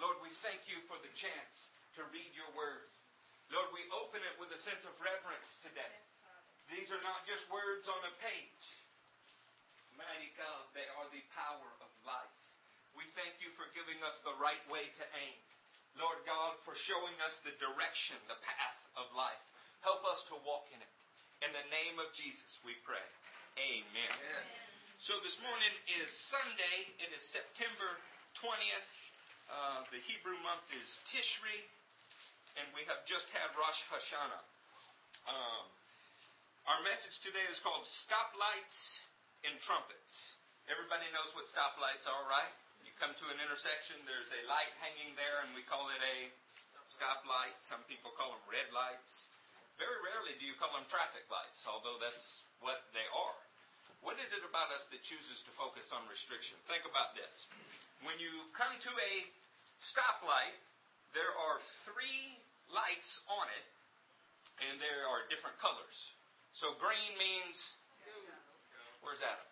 Lord, we thank you for the chance to read your word. Lord, we open it with a sense of reverence today. These are not just words on a page. Mighty God, they are the power of life. We thank you for giving us the right way to aim. Lord God, for showing us the direction, the path of life. Help us to walk in it. In the name of Jesus, we pray. Amen. Amen. So this morning is Sunday. It is September 20th. Uh, the Hebrew month is Tishri, and we have just had Rosh Hashanah. Um, our message today is called Stoplights and Trumpets. Everybody knows what stoplights are, right? You come to an intersection, there's a light hanging there, and we call it a stoplight. Some people call them red lights. Very rarely do you call them traffic lights, although that's what they are. What is it about us that chooses to focus on restriction? Think about this. When you come to a stoplight, there are three lights on it, and there are different colors. So green means, where's Adam?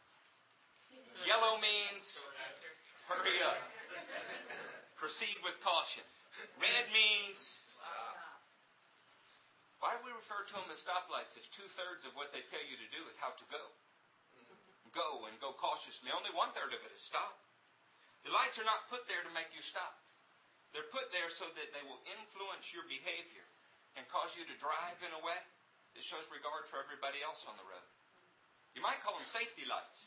Yellow means hurry up. Proceed with caution. Red means stop. why do we refer to them as stoplights if two thirds of what they tell you to do is how to go? Go and go cautiously. Only one third of it is stop. The lights are not put there to make you stop. They're put there so that they will influence your behavior and cause you to drive in a way that shows regard for everybody else on the road. You might call them safety lights.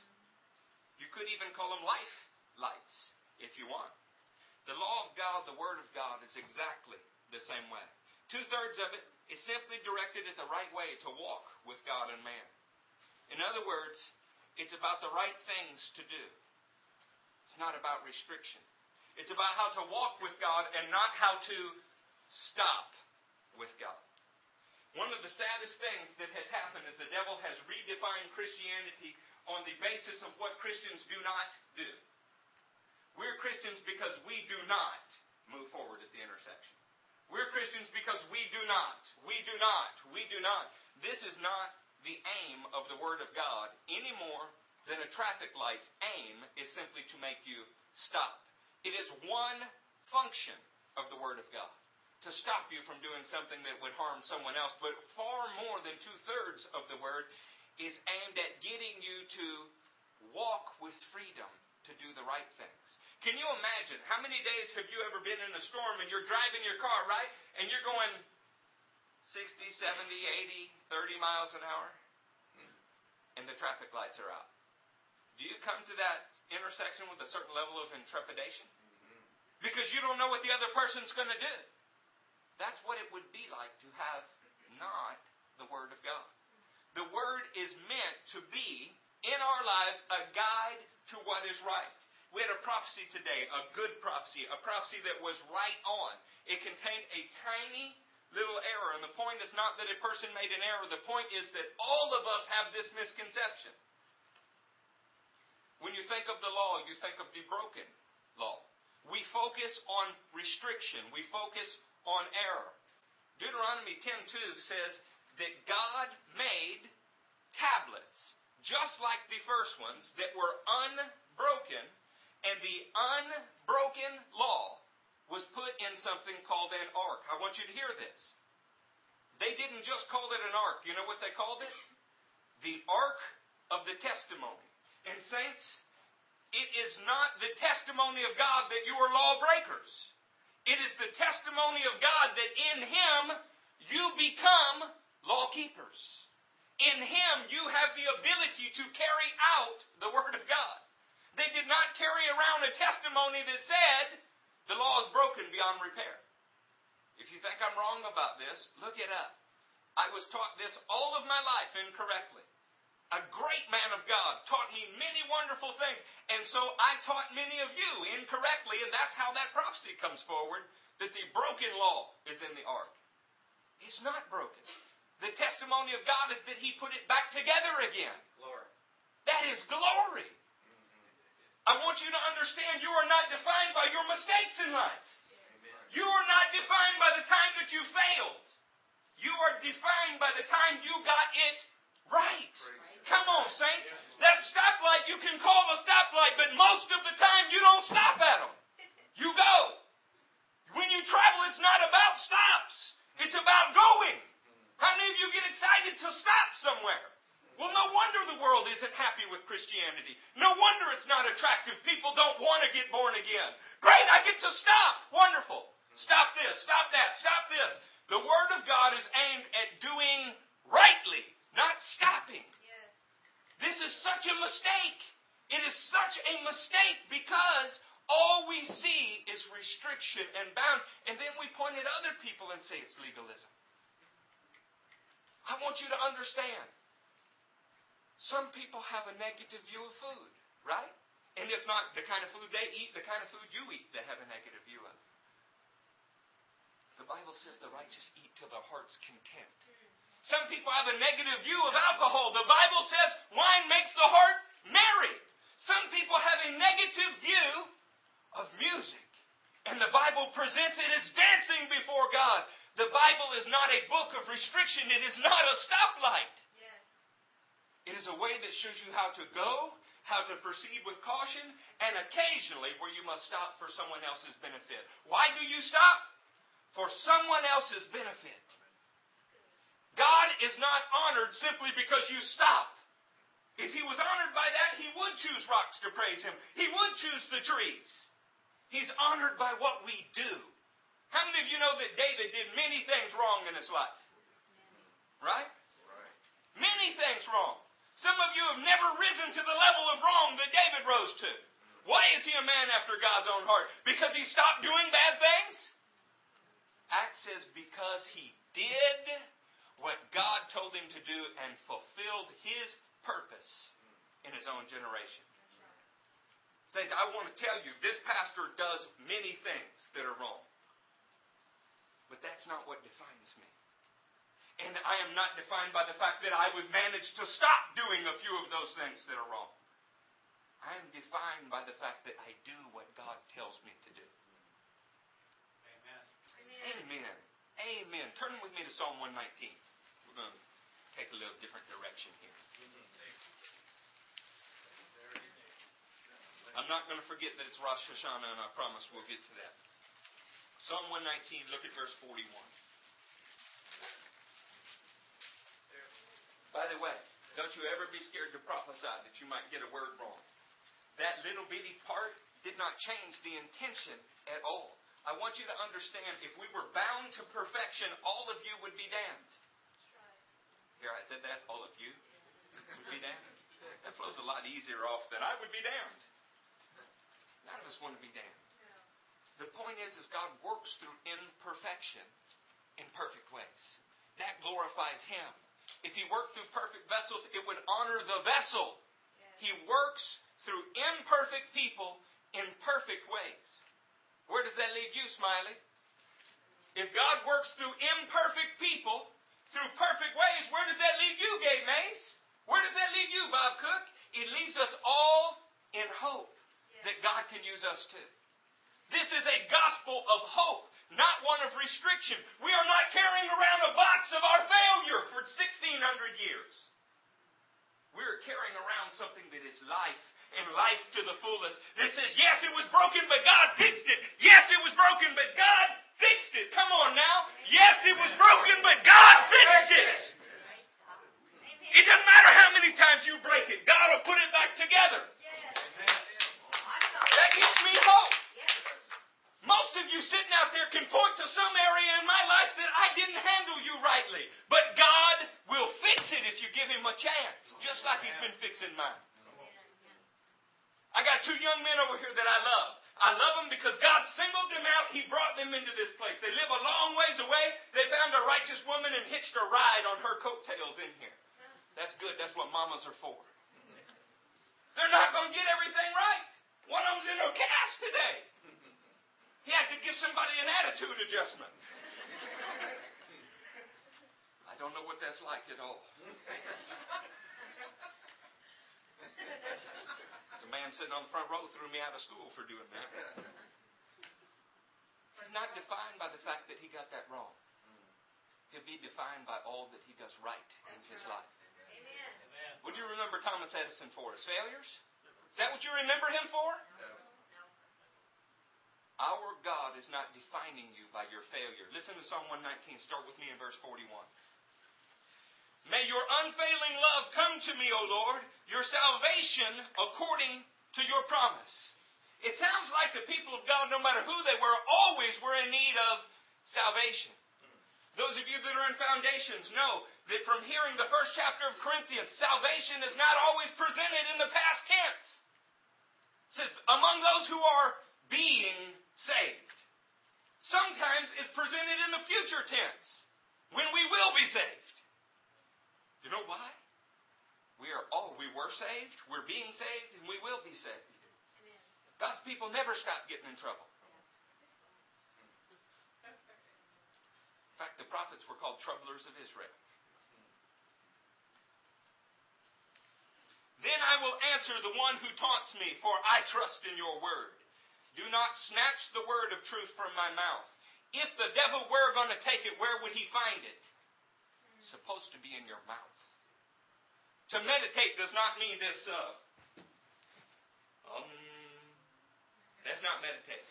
You could even call them life lights if you want. The law of God, the Word of God, is exactly the same way. Two thirds of it is simply directed at the right way to walk with God and man. In other words, it's about the right things to do. It's not about restriction. It's about how to walk with God and not how to stop with God. One of the saddest things that has happened is the devil has redefined Christianity on the basis of what Christians do not do. We're Christians because we do not move forward at the intersection. We're Christians because we do not. We do not. We do not. This is not the aim of the Word of God any more than a traffic light's aim is simply to make you stop. It is one function of the Word of God to stop you from doing something that would harm someone else, but far more than two thirds of the Word is aimed at getting you to walk with freedom to do the right things. Can you imagine how many days have you ever been in a storm and you're driving your car, right? And you're going 60, 70, 80, 30 miles an hour and the traffic lights are out. Do you come to that intersection with a certain level of intrepidation? Mm-hmm. Because you don't know what the other person's going to do. That's what it would be like to have not the Word of God. The Word is meant to be in our lives a guide to what is right. We had a prophecy today, a good prophecy, a prophecy that was right on. It contained a tiny little error. And the point is not that a person made an error, the point is that all of us have this misconception. When you think of the law, you think of the broken law. We focus on restriction, we focus on error. Deuteronomy 10:2 says that God made tablets just like the first ones, that were unbroken, and the unbroken law was put in something called an ark. I want you to hear this. They didn't just call it an ark. You know what they called it? The ark of the testimony. And, saints, it is not the testimony of God that you are lawbreakers. It is the testimony of God that in Him you become law keepers. In Him, you have the ability to carry out the Word of God. They did not carry around a testimony that said, the law is broken beyond repair. If you think I'm wrong about this, look it up. I was taught this all of my life incorrectly. A great man of God taught me many wonderful things, and so I taught many of you incorrectly, and that's how that prophecy comes forward that the broken law is in the ark. It's not broken. The testimony of God is that He put it back together again. Glory. That is glory. I want you to understand you are not defined by your mistakes in life. You are not defined by the time that you failed. You are defined by the time you got it right. Come on, saints. That stoplight, you can call a stoplight, but most of the time you don't stop at them. You go. When you travel, it's not about stops, it's about going. How many of you get excited to stop somewhere? Well, no wonder the world isn't happy with Christianity. No wonder it's not attractive. People don't want to get born again. Great, I get to stop. Wonderful. Stop this, stop that, stop this. The Word of God is aimed at doing rightly not stopping. Yes. This is such a mistake. It is such a mistake because all we see is restriction and bound, and then we point at other people and say it's legalism. I want you to understand. Some people have a negative view of food, right? And if not the kind of food they eat, the kind of food you eat, they have a negative view of. The Bible says the righteous eat till their heart's content. Some people have a negative view of alcohol. The Bible says wine makes the heart merry. Some people have a negative view of music. And the Bible presents it as dancing before God. The Bible is not a book of restriction. It is not a stoplight. Yes. It is a way that shows you how to go, how to proceed with caution, and occasionally where you must stop for someone else's benefit. Why do you stop? For someone else's benefit. God is not honored simply because you stop. If he was honored by that, he would choose rocks to praise him. He would choose the trees. He's honored by what we do. How many of you know that David did many things wrong in his life? Right? Many things wrong. Some of you have never risen to the level of wrong that David rose to. Why is he a man after God's own heart? Because he stopped doing bad things? Acts says because he did what God told him to do and fulfilled his purpose in his own generation. Saints, I want to tell you, this pastor does many things that are wrong. But that's not what defines me. And I am not defined by the fact that I would manage to stop doing a few of those things that are wrong. I am defined by the fact that I do what God tells me to do. Amen. Amen. Amen. Turn with me to Psalm 119. We're going to take a little different direction here. I'm not going to forget that it's Rosh Hashanah, and I promise we'll get to that. Psalm 119, look at verse 41. By the way, don't you ever be scared to prophesy that you might get a word wrong. That little bitty part did not change the intention at all. I want you to understand if we were bound to perfection, all of you would be damned. Here, I said that, all of you would be damned. That flows a lot easier off than I would be damned. None of us want to be damned. The point is, is God works through imperfection in perfect ways. That glorifies Him. If He worked through perfect vessels, it would honor the vessel. He works through imperfect people in perfect ways. Where does that leave you, Smiley? If God works through imperfect people through perfect ways, where does that leave you, Gabe Mays? Where does that leave you, Bob Cook? It leaves us all in hope that God can use us too. This is a gospel of hope, not one of restriction. We are not carrying around a box of our failure for 1600 years. We are carrying around something that is life and life to the fullest. That says, yes, it was broken, but God fixed it. Yes, it was broken, but God fixed it. Come on now. Yes, it was broken, but God fixed it. It doesn't matter how many times you break it, God will put it back together. That gives me hope. Most of you sitting out there can point to some area in my life that I didn't handle you rightly. But God will fix it if you give Him a chance, just like He's been fixing mine. I got two young men over here that I love. I love them because God singled them out. He brought them into this place. They live a long ways away. They found a righteous woman and hitched a ride on her coattails in here. That's good. That's what mamas are for. They're not going to get everything right. One of them's in a cast today. He had to give somebody an attitude adjustment. I don't know what that's like at all. The man sitting on the front row threw me out of school for doing that. He's not defined by the fact that he got that wrong. Mm. He'll be defined by all that he does right in his life. What do you remember Thomas Edison for? His failures? Is that what you remember him for? Our God is not defining you by your failure. Listen to Psalm 119. Start with me in verse 41. May your unfailing love come to me, O Lord, your salvation according to your promise. It sounds like the people of God, no matter who they were, always were in need of salvation. Those of you that are in foundations know that from hearing the first chapter of Corinthians, salvation is not always presented in the past tense. It says, among those who are being saved. Sometimes it's presented in the future tense, when we will be saved. You know why? We are all we were saved, we're being saved, and we will be saved. God's people never stop getting in trouble. In fact, the prophets were called troublers of Israel. Then I will answer the one who taunts me, for I trust in your word. Do not snatch the word of truth from my mouth. If the devil were going to take it, where would he find it? Supposed to be in your mouth. To meditate does not mean this, uh, um, that's not meditate.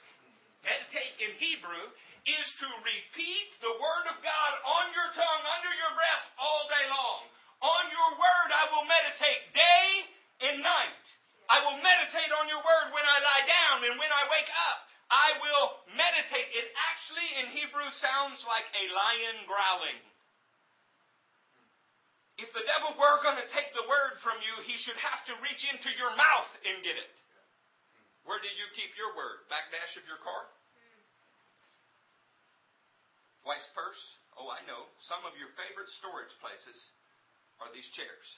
Meditate in Hebrew is to repeat the Word of God on your tongue, under your breath, all day long. On your Word I will meditate day and night. I will meditate on your Word when I lie down and when I wake up. I will meditate. It actually in Hebrew sounds like a lion growling. If the devil were going to take the word from you, he should have to reach into your mouth and get it. Where do you keep your word? Back dash of your car? Wife's purse? Oh, I know. Some of your favorite storage places are these chairs.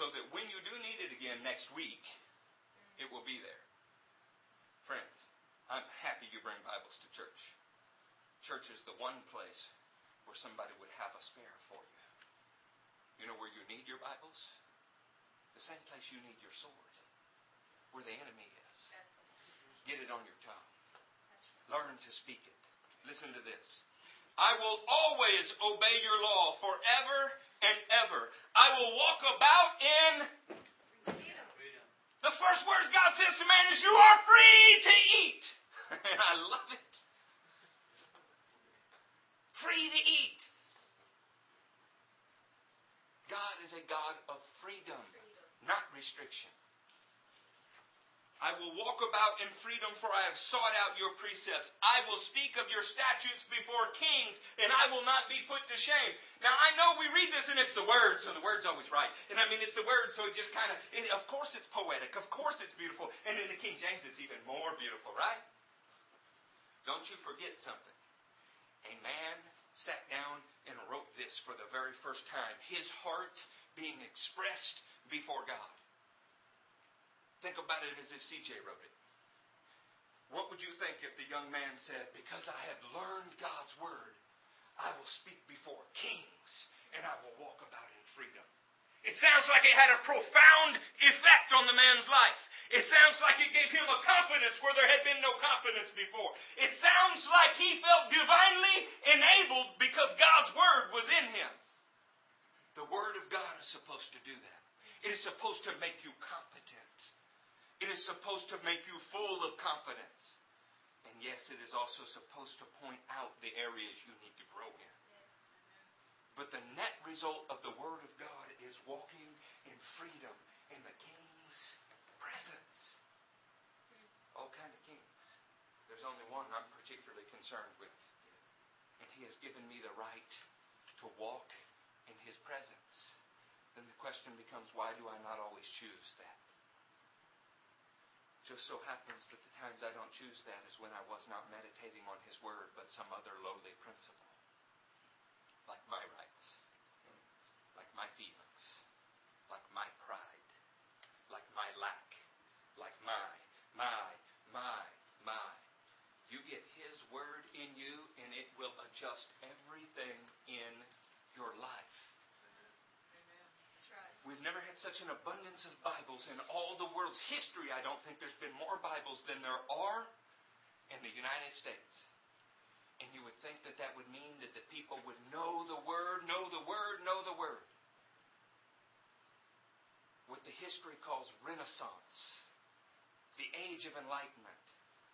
So that when you do need it again next week, it will be there. Friends, I'm happy you bring Bibles to church. Church is the one place where somebody would have a spare for you. You know where you need your Bibles? The same place you need your sword, where the enemy is. Get it on your tongue. Learn to speak it. Listen to this. I will always obey your law forever and ever. I will walk about in freedom. The first words God says to man is, You are free to eat. and I love it. Free to eat. God is a God of freedom, not restriction. I will walk about in freedom, for I have sought out your precepts. I will speak of your statutes before kings, and I will not be put to shame. Now, I know we read this, and it's the word, so the word's always right. And I mean, it's the word, so it just kind of, of course it's poetic. Of course it's beautiful. And in the King James, it's even more beautiful, right? Don't you forget something. A man sat down and wrote this for the very first time. His heart being expressed before God. Think about it as if CJ wrote it. What would you think if the young man said, Because I have learned God's word, I will speak before kings and I will walk about in freedom? It sounds like it had a profound effect on the man's life. It sounds like it gave him a confidence where there had been no confidence before. It sounds like he felt divinely enabled because God's word was in him. The word of God is supposed to do that. It is supposed to make you competent. It is supposed to make you full of confidence. And yes, it is also supposed to point out the areas you need to grow in. But the net result of the Word of God is walking in freedom in the King's presence. All kind of kings. There's only one I'm particularly concerned with. And He has given me the right to walk in His presence. Then the question becomes, why do I not always choose that? just so happens that the times I don't choose that is when I was not meditating on His Word, but some other lowly principle. Like my rights, like my feelings, like my pride, like my lack, like my, my, my, my. You get His Word in you, and it will adjust everything in your life. We've never had such an abundance of Bibles in all the world's history. I don't think there's been more Bibles than there are in the United States. And you would think that that would mean that the people would know the Word, know the Word, know the Word. What the history calls Renaissance, the Age of Enlightenment,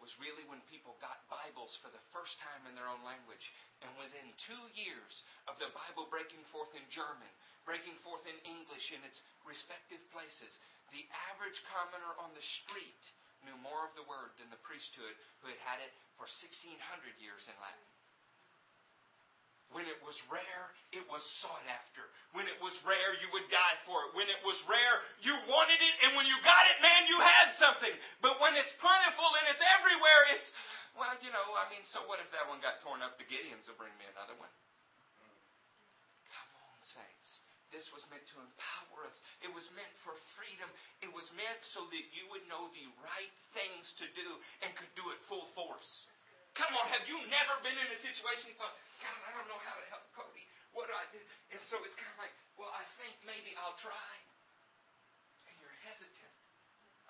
was really when people got Bibles for the first time in their own language. And within two years of the Bible breaking forth in German, breaking forth in English in its respective places, the average commoner on the street knew more of the word than the priesthood who had had it for 1600 years in Latin. When it was rare, it was sought after. When it was rare, you would die for it. When it was rare, you wanted it, and when you got it, man, you had something. But when it's plentiful and it's everywhere, it's, well, you know, I mean, so what if that one got torn up? The Gideons will bring me another one. Come on, saints. This was meant to empower us. It was meant for freedom. It was meant so that you would know the right things to do and could do it full force. Come on, have you never been in a situation you thought, God, I don't know how to help Cody. What do I do? And so it's kind of like, well, I think maybe I'll try. And you're hesitant.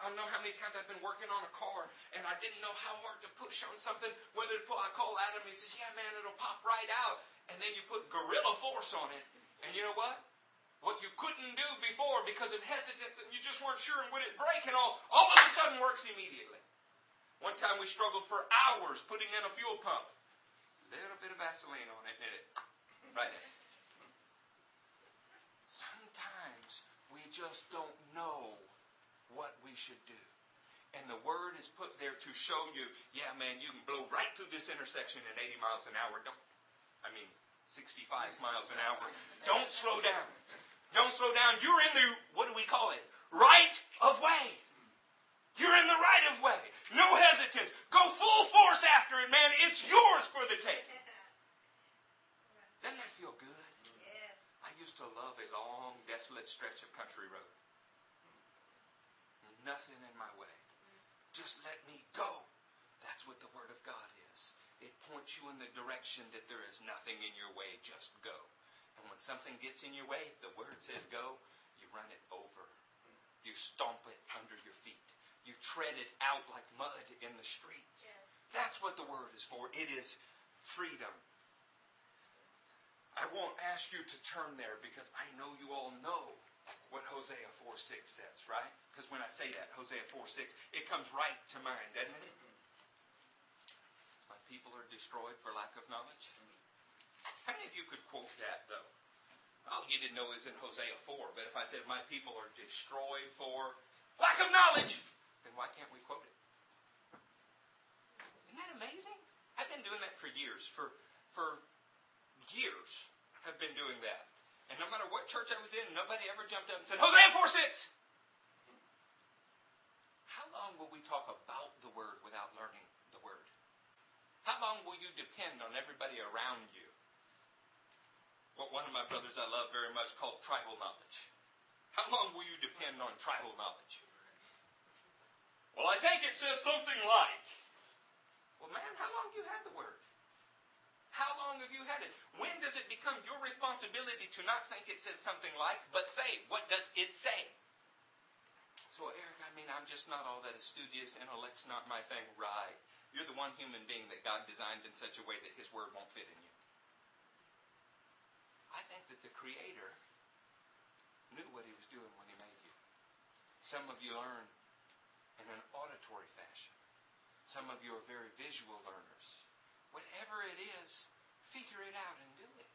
I don't know how many times I've been working on a car and I didn't know how hard to push on something, whether to pull. I call Adam, he says, Yeah, man, it'll pop right out. And then you put gorilla force on it. And you know what? What you couldn't do before because of hesitance and you just weren't sure and would it break and all, all of a sudden works immediately. One time we struggled for hours putting in a fuel pump. Little bit of Vaseline on it, and it right. Sometimes we just don't know what we should do. And the word is put there to show you, yeah, man, you can blow right through this intersection at 80 miles an hour. Don't, I mean, 65 miles an hour. Don't slow down. Don't slow down. You're in the, what do we call it? Right of way. You're in the right of way. No hesitance. Go full force after it, man. It's yours for the taking. Doesn't that feel good? I used to love a long, desolate stretch of country road. Nothing in my way. Just let me go. That's what the Word of God is. It points you in the direction that there is nothing in your way. Just go. And when something gets in your way, the Word says go, you run it over. You stomp it under your feet. You tread it out like mud in the streets. Yes. That's what the word is for. It is freedom. I won't ask you to turn there because I know you all know what Hosea 4 6 says, right? Because when I say that, Hosea 4 6, it comes right to mind, doesn't it? My people are destroyed for lack of knowledge. How many of you could quote that, though? All you didn't know is in Hosea 4, but if I said, My people are destroyed for lack of knowledge, why can't we quote it? Isn't that amazing? I've been doing that for years. For for years have been doing that. And no matter what church I was in, nobody ever jumped up and said, Hosea 4 6. How long will we talk about the word without learning the word? How long will you depend on everybody around you? What one of my brothers I love very much called tribal knowledge. How long will you depend on tribal knowledge? Well, I think it says something like. Well, man, how long have you had the word? How long have you had it? When does it become your responsibility to not think it says something like, but say, what does it say? So, Eric, I mean, I'm just not all that studious. Intellect's not my thing. Right. You're the one human being that God designed in such a way that His word won't fit in you. I think that the Creator knew what He was doing when He made you. Some of you learn in an auditory fashion. Some of you are very visual learners. Whatever it is, figure it out and do it.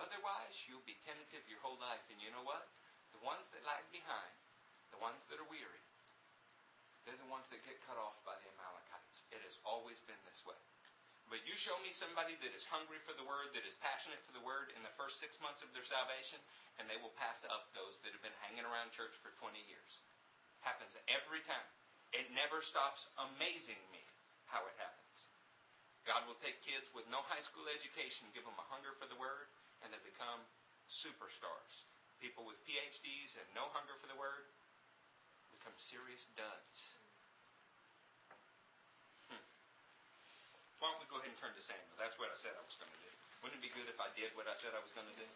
Otherwise, you'll be tentative your whole life. And you know what? The ones that lag behind, the ones that are weary, they're the ones that get cut off by the Amalekites. It has always been this way. But you show me somebody that is hungry for the word, that is passionate for the word in the first six months of their salvation, and they will pass up those that have been hanging around church for 20 years. Happens every time. It never stops amazing me how it happens. God will take kids with no high school education, give them a hunger for the word, and they become superstars. People with PhDs and no hunger for the word become serious duds. Hmm. Why don't we go ahead and turn to Samuel? That's what I said I was going to do. Wouldn't it be good if I did what I said I was going to do?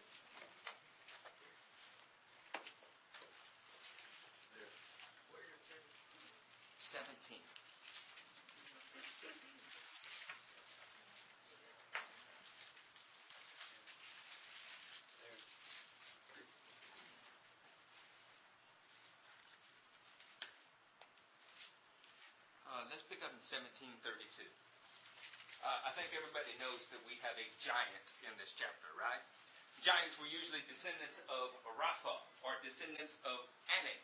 Seventeen. Uh, let's pick up in 1732. I think everybody knows that we have a giant in this chapter, right? Giants were usually descendants of Rapha or descendants of Anak.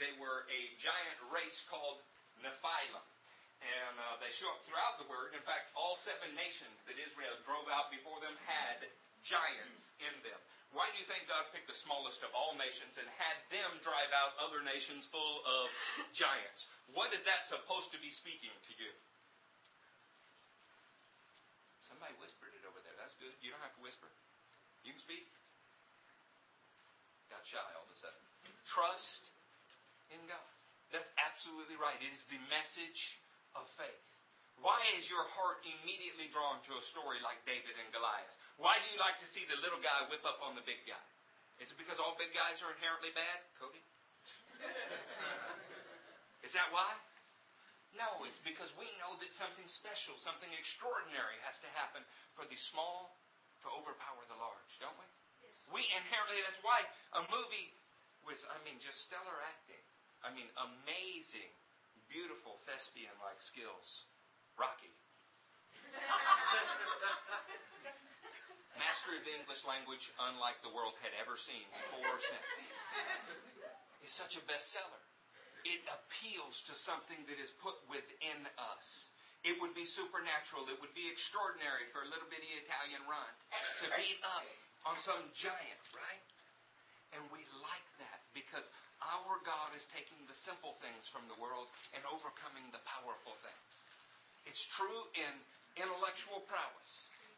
They were a giant race called Nephilim. And uh, they show up throughout the word. In fact, all seven nations that Israel drove out before them had giants in them. Why do you think God picked the smallest of all nations and had them drive out other nations full of giants? What is that supposed to be speaking to you? Somebody whispered it over there. That's good. You don't have to whisper. You can speak. Got shy all of a sudden. Trust in God. That's absolutely right. It is the message of faith. Why is your heart immediately drawn to a story like David and Goliath? Why do you like to see the little guy whip up on the big guy? Is it because all big guys are inherently bad, Cody? is that why? No, it's because we know that something special, something extraordinary has to happen for the small to overpower the large, don't we? Yes. We inherently, that's why a movie with, I mean, just stellar acting, I mean, amazing, beautiful thespian like skills, Rocky. Master of the English language, unlike the world had ever seen before or since. Is such a bestseller. It appeals to something that is put within us. It would be supernatural. It would be extraordinary for a little bitty Italian run to beat up on some giant, right? And we like that because our God is taking the simple things from the world and overcoming the powerful things. It's true in intellectual prowess.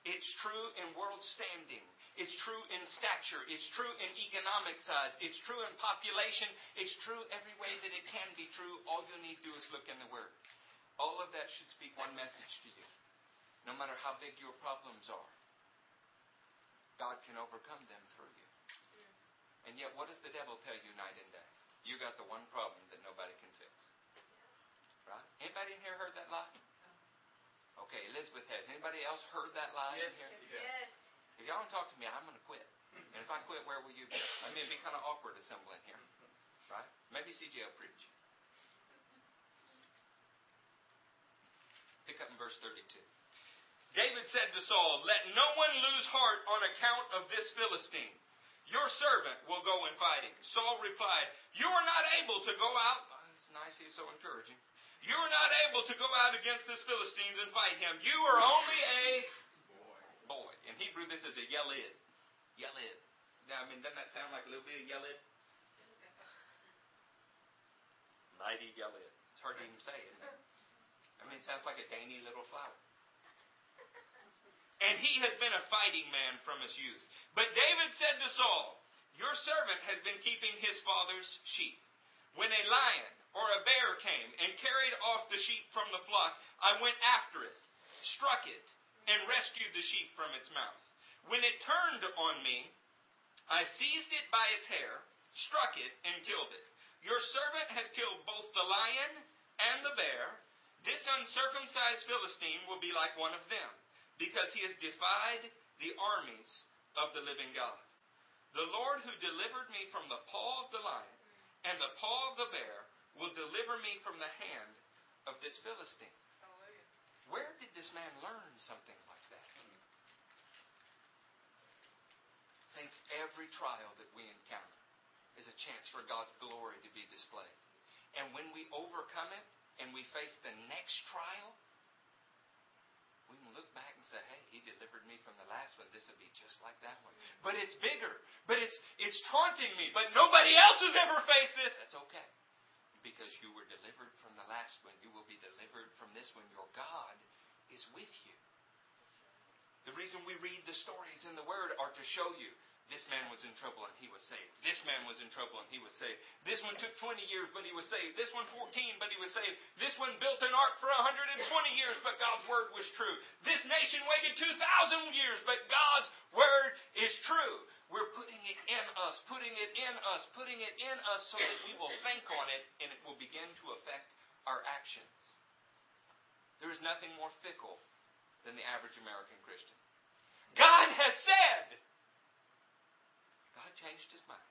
It's true in world standing. It's true in stature. It's true in economic size. It's true in population. It's true every way that it can be true. All you need to do is look in the Word. All of that should speak one message to you. No matter how big your problems are, God can overcome them through you. And yet, what does the devil tell you night and day? You got the one problem that nobody can fix. Right? Anybody in here heard that lie? Okay, Elizabeth has. Anybody else heard that lie yes. in here? Yes. If y'all don't talk to me, I'm going to quit. And if I quit, where will you be? I mean, it'd be kind of awkward assembling here. Right? Maybe CJ will preach. Pick up in verse 32. David said to Saul, Let no one lose heart on account of this Philistine. Your servant will go in fighting. Saul replied, You are not able to go out. Oh, that's nice, he's so encouraging. You are not able to go out against this Philistines and fight him. You are only a boy. boy. In Hebrew, this is a yelid. Yelid. Now, I mean, doesn't that sound like a little bit of yelid? Mighty yelid. It's hard to even say, isn't it? I mean, it sounds like a dainty little flower. And he has been a fighting man from his youth. But David said to Saul, Your servant has been keeping his father's sheep. When a lion or a bear came and carried off the sheep from the flock, I went after it, struck it, and rescued the sheep from its mouth. When it turned on me, I seized it by its hair, struck it, and killed it. Your servant has killed both the lion and the bear. This uncircumcised Philistine will be like one of them, because he has defied the armies of the living God. The Lord who delivered me from the paw of the lion and the paw of the bear will deliver me from the hand of this Philistine. Where did this man learn something like that? Saints, every trial that we encounter is a chance for God's glory to be displayed. And when we overcome it, and we face the next trial, look back and say, hey, he delivered me from the last one. This will be just like that one. But it's bigger. But it's it's taunting me. But nobody else has ever faced this. That's okay. Because you were delivered from the last one. You will be delivered from this one. Your God is with you. The reason we read the stories in the Word are to show you this man was in trouble and he was saved. This man was in trouble and he was saved. This one took 20 years, but he was saved. This one 14, but he was saved. This one built an ark for 120 years, but God's word was true. This nation waited 2,000 years, but God's word is true. We're putting it in us, putting it in us, putting it in us so that we will think on it and it will begin to affect our actions. There is nothing more fickle than the average American Christian. God has said, God changed his mind.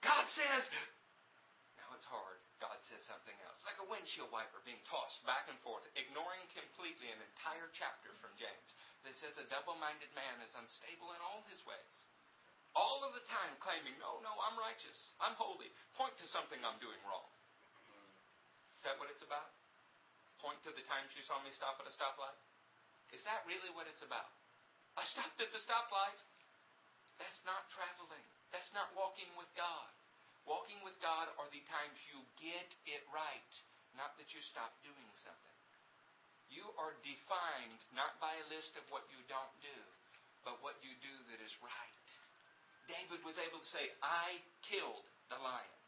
God says, now it's hard. God says something else. Like a windshield wiper being tossed back and forth, ignoring completely an entire chapter from James that says a double minded man is unstable in all his ways. All of the time claiming, no, no, I'm righteous, I'm holy. Point to something I'm doing wrong. Is that what it's about? Point to the times you saw me stop at a stoplight? Is that really what it's about? I stopped at the stoplight. That's not traveling. That's not walking with God. Walking with God are the times you get it right, not that you stop doing something. You are defined not by a list of what you don't do, but what you do that is right. David was able to say, I killed the lion.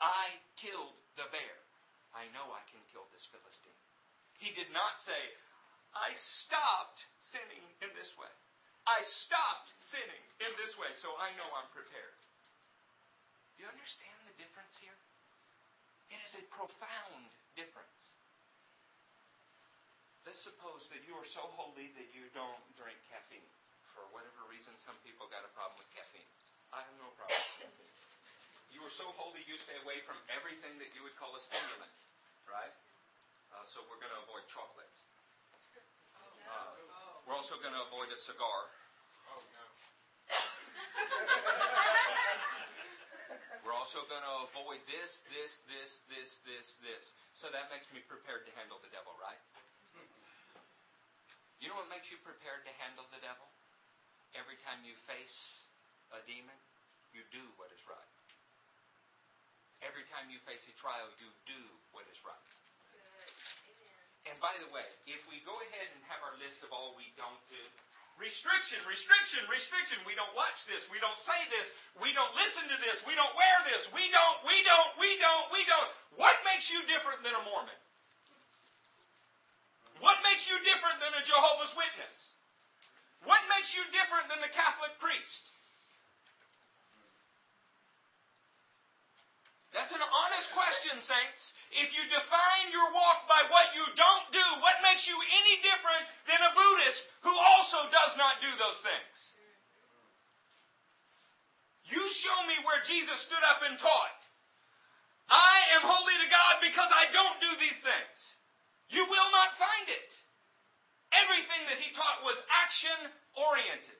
I killed the bear. I know I can kill this Philistine. He did not say, I stopped sinning in this way. I stopped sinning in this way, so I know I'm prepared. Do you understand the difference here? It is a profound difference. Let's suppose that you are so holy that you don't drink caffeine. For whatever reason, some people got a problem with caffeine. I have no problem with caffeine. You are so holy you stay away from everything that you would call a stimulant, right? Uh, so we're going to avoid chocolate. Uh, we're also going to avoid a cigar. Oh, no. We're also going to avoid this, this, this, this, this, this. So that makes me prepared to handle the devil, right? You know what makes you prepared to handle the devil? Every time you face a demon, you do what is right. Every time you face a trial, you do what is right. And by the way, if we go ahead and have our list of all we don't do, restriction, restriction, restriction, we don't watch this, we don't say this, we don't listen to this, we don't wear this, we don't, we don't, we don't, we don't. What makes you different than a Mormon? What makes you different than a Jehovah's Witness? What makes you different than the Catholic priest? That's an honest question, saints. If you define your walk by what you don't do, what makes you any different than a Buddhist who also does not do those things? You show me where Jesus stood up and taught. I am holy to God because I don't do these things. You will not find it. Everything that he taught was action oriented.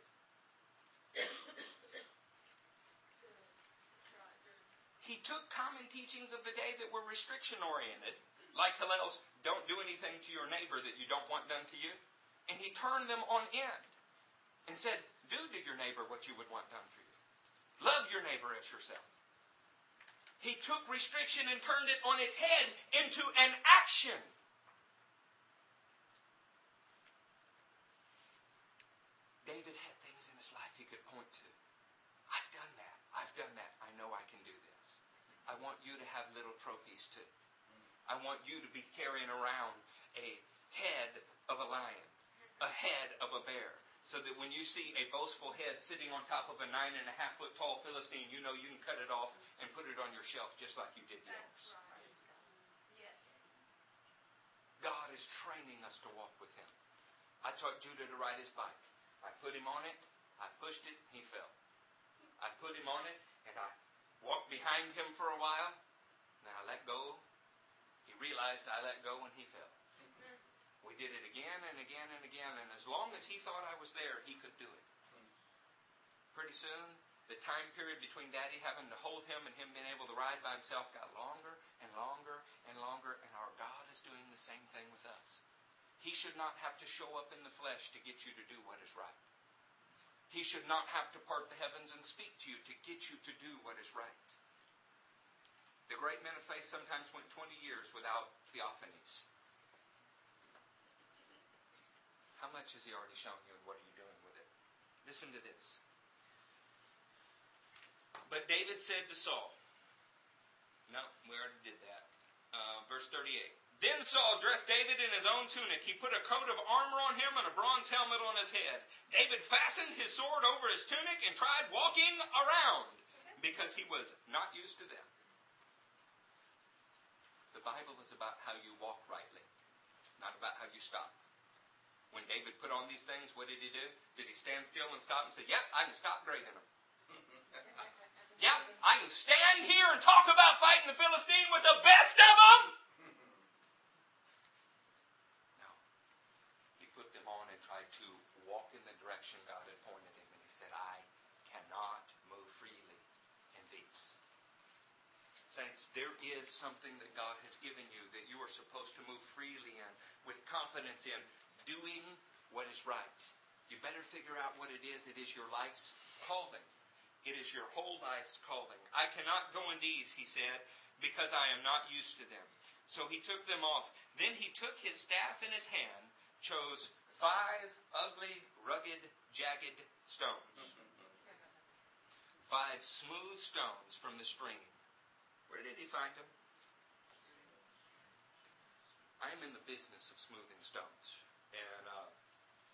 He took common teachings of the day that were restriction oriented, like Hillel's, don't do anything to your neighbor that you don't want done to you, and he turned them on end and said, do to your neighbor what you would want done for you. Love your neighbor as yourself. He took restriction and turned it on its head into an action. David had things in his life he could point to. I've done that. I've done that. I know I can do this. I want you to have little trophies too. I want you to be carrying around a head of a lion, a head of a bear, so that when you see a boastful head sitting on top of a nine and a half foot tall Philistine, you know you can cut it off and put it on your shelf just like you did yours. God is training us to walk with Him. I taught Judah to ride his bike. I put him on it, I pushed it, and he fell. I put him on it, and I walked behind him for a while. Then I let go. He realized I let go, and he fell. Mm-hmm. We did it again and again and again, and as long as he thought I was there, he could do it. Mm. Pretty soon, the time period between Daddy having to hold him and him being able to ride by himself got longer and longer and longer, and our God is doing the same thing with us. He should not have to show up in the flesh to get you to do what is right. He should not have to part the heavens and speak to you to get you to do what is right. The great men of faith sometimes went 20 years without theophanies. How much has he already shown you and what are you doing with it? Listen to this. But David said to Saul, No, we already did that. Uh, verse 38. Then Saul dressed David in his own tunic. He put a coat of armor on him and a bronze helmet on his head. David fastened his sword over his tunic and tried walking around because he was not used to them. The Bible is about how you walk rightly, not about how you stop. When David put on these things, what did he do? Did he stand still and stop and say, Yep, I can stop grazing them? Yeah, I can stand here and talk about fighting the Philistine with the best of them. No. He put them on and tried to walk in the direction God had pointed him, and he said, I cannot move freely in these. Saints, there is something that God has given you that you are supposed to move freely in, with confidence in, doing what is right. You better figure out what it is. It is your life's calling. It is your whole life's calling. I cannot go in these, he said, because I am not used to them. So he took them off. Then he took his staff in his hand, chose five ugly, rugged, jagged stones. Five smooth stones from the stream. Where did he find them? I am in the business of smoothing stones and uh,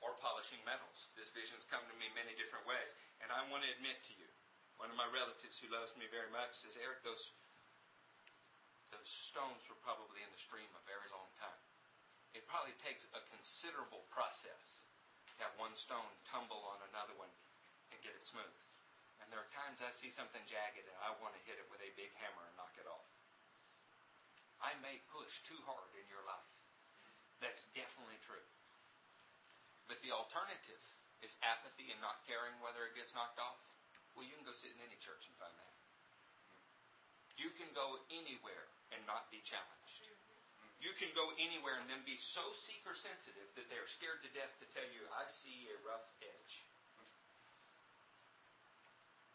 or polishing metals. This vision's come to me many different ways, and I want to admit to you, one of my relatives who loves me very much says, Eric, those those stones were probably in the stream a very long time. It probably takes a considerable process to have one stone tumble on another one and get it smooth. And there are times I see something jagged and I want to hit it with a big hammer and knock it off. I may push too hard in your life. That's definitely true. But the alternative is apathy and not caring whether it gets knocked off. Well, you can go sit in any church and find that. You can go anywhere and not be challenged. You can go anywhere and then be so seeker sensitive that they're scared to death to tell you, I see a rough edge.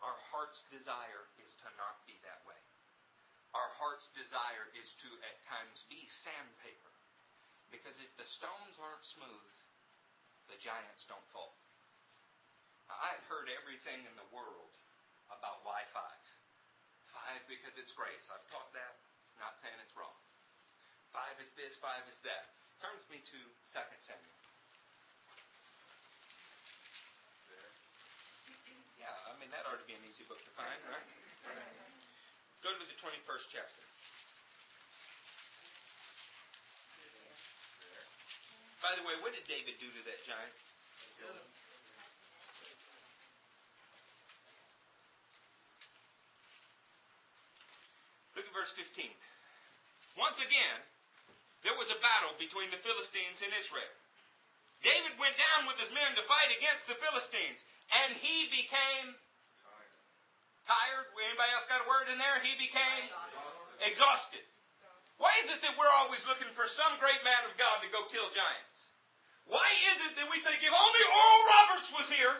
Our heart's desire is to not be that way. Our heart's desire is to, at times, be sandpaper. Because if the stones aren't smooth, the giants don't fall. Now, I've heard everything in the world about why five. Five because it's grace. I've taught that. Not saying it's wrong. Five is this, five is that. Turns me to 2 Samuel. Yeah, I mean, that ought to be an easy book to find, right? Go to the 21st chapter. By the way, what did David do to that giant? Look at verse 15. Once again, there was a battle between the Philistines and Israel. David went down with his men to fight against the Philistines, and he became tired. Anybody else got a word in there? He became exhausted. Why is it that we're always looking for some great man of God to go kill giants? Why is it that we think if only Oral Roberts was here,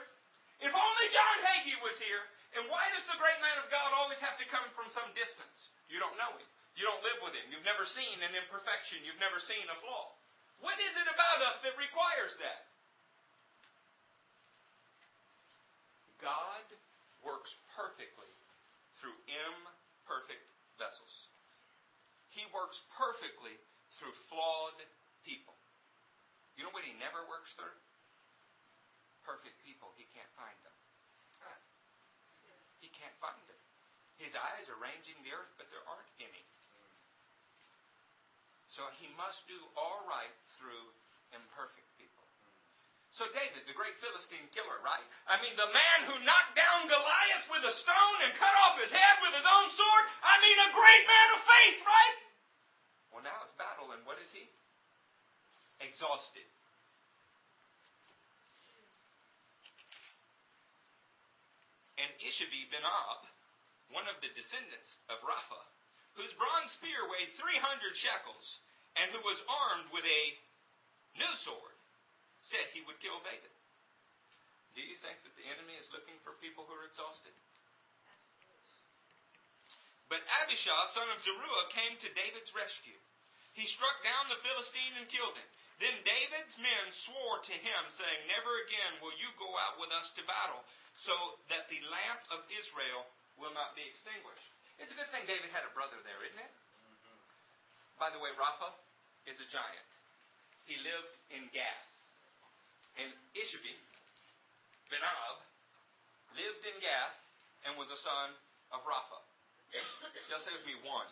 if only John Hagee was here, and why does the great man of God always have to come from some distance? You don't know him. You don't live with him. You've never seen an imperfection. You've never seen a flaw. What is it about us that requires that? God works perfectly through imperfect vessels. He works perfectly through flawed people. You know what he never works through? Perfect people. He can't find them. He can't find them. His eyes are ranging the earth, but there aren't any. So he must do all right through imperfect people. So David, the great Philistine killer, right? I mean, the man who knocked down Goliath with a stone and cut off his head with his own sword. I mean, a great man of faith, right? Well, now it's battle, and what is he? Exhausted. And Ishabi ben Ab, one of the descendants of Rapha, whose bronze spear weighed 300 shekels, and who was armed with a new sword, said he would kill David. Do you think that the enemy is looking for people who are exhausted? But Abishai, son of Zeruiah, came to David's rescue. He struck down the Philistine and killed him. Then David's men swore to him, saying, Never again will you go out with us to battle, so that the lamp of Israel will not be extinguished. It's a good thing David had a brother there, isn't it? Mm-hmm. By the way, Rapha is a giant. He lived in Gath. And Ishabi, Ben Ab, lived in Gath and was a son of Rapha. Y'all say with me one.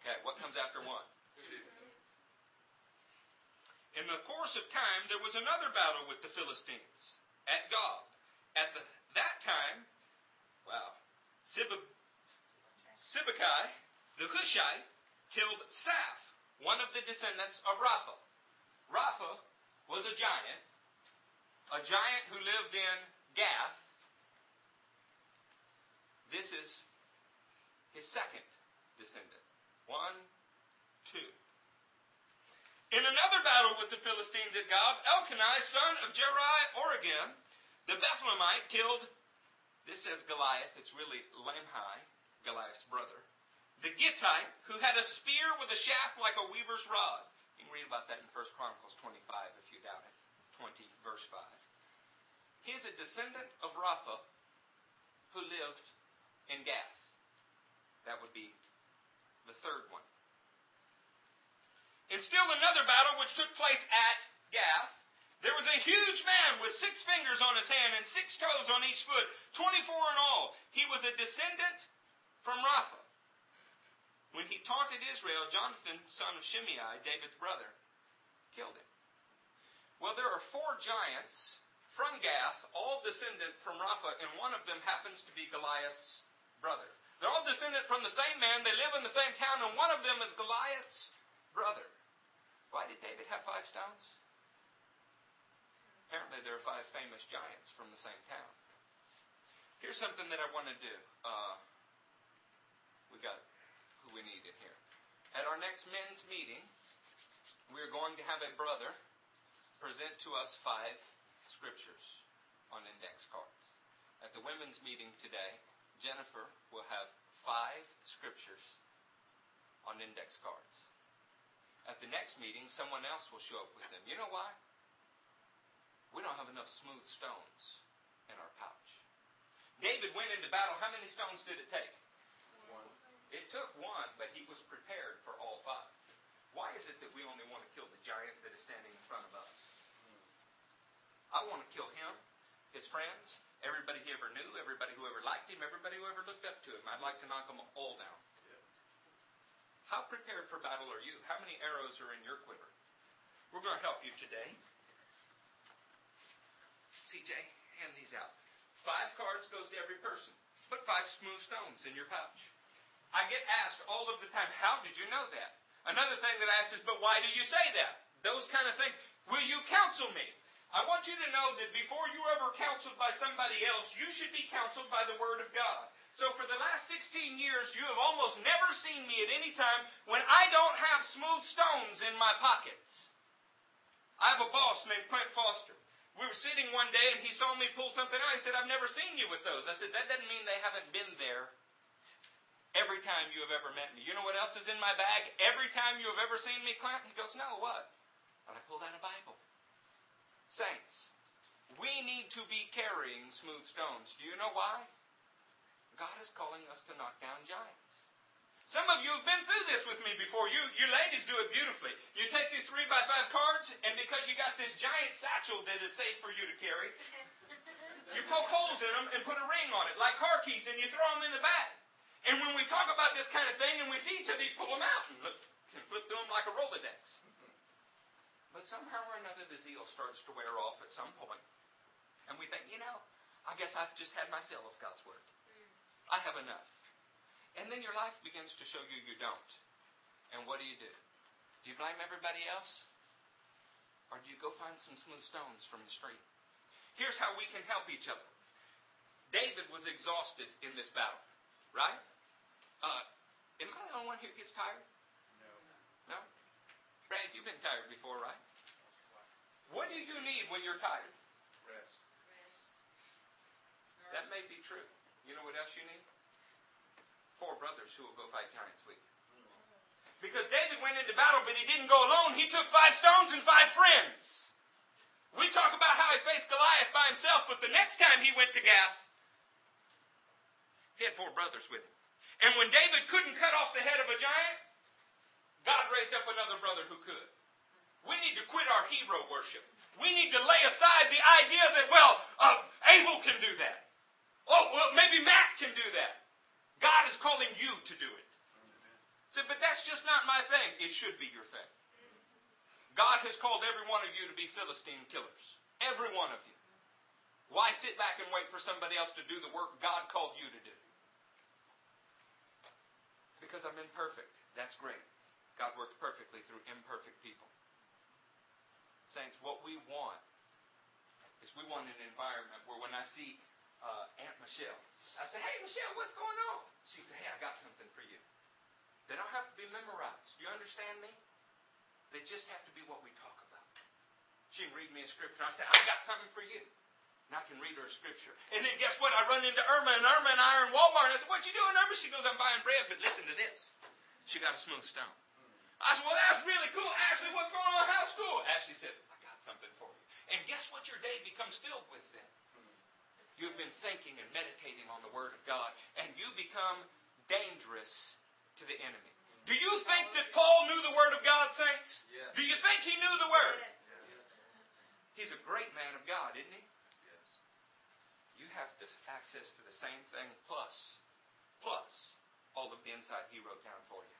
Okay, what comes after one? In the course of time, there was another battle with the Philistines at Gob. At the, that time, wow, The Hushite, killed Saph, one of the descendants of Rapha. Rapha was a giant, a giant who lived in Gath. This is his second descendant. One, two. In another battle with the Philistines at Gob, Elkanai, son of Jerai Oregim, the Bethlehemite, killed, this says Goliath, it's really Lamhi, Goliath's brother, the Gittite, who had a spear with a shaft like a weaver's rod. You can read about that in 1 Chronicles 25 if you doubt it. 20, verse 5. He is a descendant of Rapha who lived in Gath. That would be the third one. In still another battle which took place at Gath, there was a huge man with six fingers on his hand and six toes on each foot, 24 in all. He was a descendant from Rapha. When he taunted Israel, Jonathan, son of Shimei, David's brother, killed him. Well, there are four giants from Gath, all descendant from Rapha, and one of them happens to be Goliath's brother. They're all descendant from the same man, they live in the same town, and one of them is Goliath's brother. Why did David have five stones? Apparently, there are five famous giants from the same town. Here's something that I want to do. Uh, we got who we need in here. At our next men's meeting, we're going to have a brother present to us five scriptures on index cards. At the women's meeting today, Jennifer will have five scriptures on index cards. At the next meeting, someone else will show up with them. You know why? We don't have enough smooth stones in our pouch. David went into battle. How many stones did it take? It took one, but he was prepared for all five. Why is it that we only want to kill the giant that is standing in front of us? I want to kill him, his friends, everybody he ever knew, everybody who ever liked him, everybody who ever looked up to him. I'd like to knock them all down. How prepared for battle are you? How many arrows are in your quiver? We're going to help you today. CJ, hand these out. Five cards goes to every person. Put five smooth stones in your pouch. I get asked all of the time, how did you know that? Another thing that I ask is, but why do you say that? Those kind of things. Will you counsel me? I want you to know that before you are ever counseled by somebody else, you should be counseled by the Word of God. So for the last 16 years, you have almost never seen me at any time when I don't have smooth stones in my pockets. I have a boss named Clint Foster. We were sitting one day and he saw me pull something out. He said, I've never seen you with those. I said, that doesn't mean they haven't been there every time you have ever met me. You know what else is in my bag every time you have ever seen me, Clint? He goes, no, what? And I pulled out a Bible. Saints, we need to be carrying smooth stones. Do you know why? God is calling us to knock down giants. Some of you have been through this with me before. You, you ladies do it beautifully. You take these three by five cards, and because you got this giant satchel that is safe for you to carry, you poke holes in them and put a ring on it, like car keys, and you throw them in the bag. And when we talk about this kind of thing, and we see each other, you pull them out and look, can flip through them like a Rolodex. But somehow or another, the zeal starts to wear off at some point. and we think, you know, I guess I've just had my fill of God's word. I have enough. And then your life begins to show you you don't. And what do you do? Do you blame everybody else? Or do you go find some smooth stones from the street? Here's how we can help each other. David was exhausted in this battle, right? Uh, am I the only one here gets tired? No. No? Brad, you've been tired before, right? What do you need when you're tired? Rest. That may be true. You know what else you need? Four brothers who will go fight giants with you. Because David went into battle, but he didn't go alone. He took five stones and five friends. We talk about how he faced Goliath by himself, but the next time he went to Gath, he had four brothers with him. And when David couldn't cut off the head of a giant, God raised up another brother who could. We need to quit our hero worship. We need to lay aside the idea that, well, uh, Abel can do that. Oh, well, maybe Matt can do that. God is calling you to do it. Say, but that's just not my thing. It should be your thing. God has called every one of you to be Philistine killers. Every one of you. Why sit back and wait for somebody else to do the work God called you to do? Because I'm imperfect. That's great. God works perfectly through imperfect people. Saints, what we want is we want an environment where when I see uh, Aunt Michelle, I say, hey, Michelle, what's going on? She says, hey, I got something for you. They don't have to be memorized. Do you understand me? They just have to be what we talk about. She can read me a scripture. I say, I got something for you. And I can read her scripture. And then guess what? I run into Irma, and Irma and I are in Walmart. And I said, What you doing, Irma? She goes, I'm buying bread, but listen to this. She got a smooth stone. I said, Well, that's really cool. Ashley, what's going on in house school? Ashley said, I got something for you. And guess what your day becomes filled with then? You've been thinking and meditating on the Word of God, and you become dangerous to the enemy. Do you think that Paul knew the Word of God, saints? Yes. Do you think he knew the Word? He's a great man of God, isn't he? You have access to the same thing plus, plus all of the insight he wrote down for you.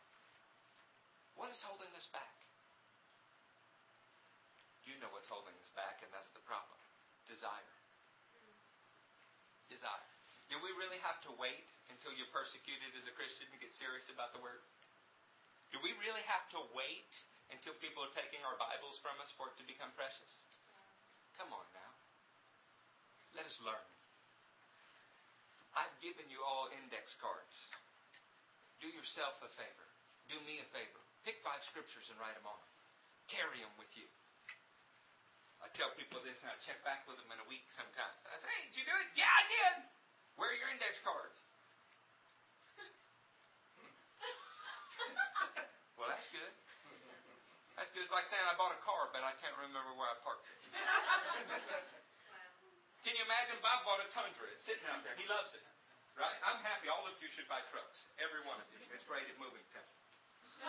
What is holding us back? You know what's holding us back, and that's the problem. Desire. Desire. Do we really have to wait until you're persecuted as a Christian to get serious about the Word? Do we really have to wait until people are taking our Bibles from us for it to become precious? Come on now. Let us learn. I've given you all index cards. Do yourself a favor. Do me a favor. Pick five scriptures and write them on. Carry them with you. I tell people this and I check back with them in a week sometimes. I say, hey, did you do it? Yeah, I did. Where are your index cards? well, that's good. That's good. It's like saying I bought a car, but I can't remember where I parked it. Can you imagine Bob bought a Tundra? It's sitting out there. He loves it. Right? I'm happy. All of you should buy trucks. Every one of you. It's great at moving things.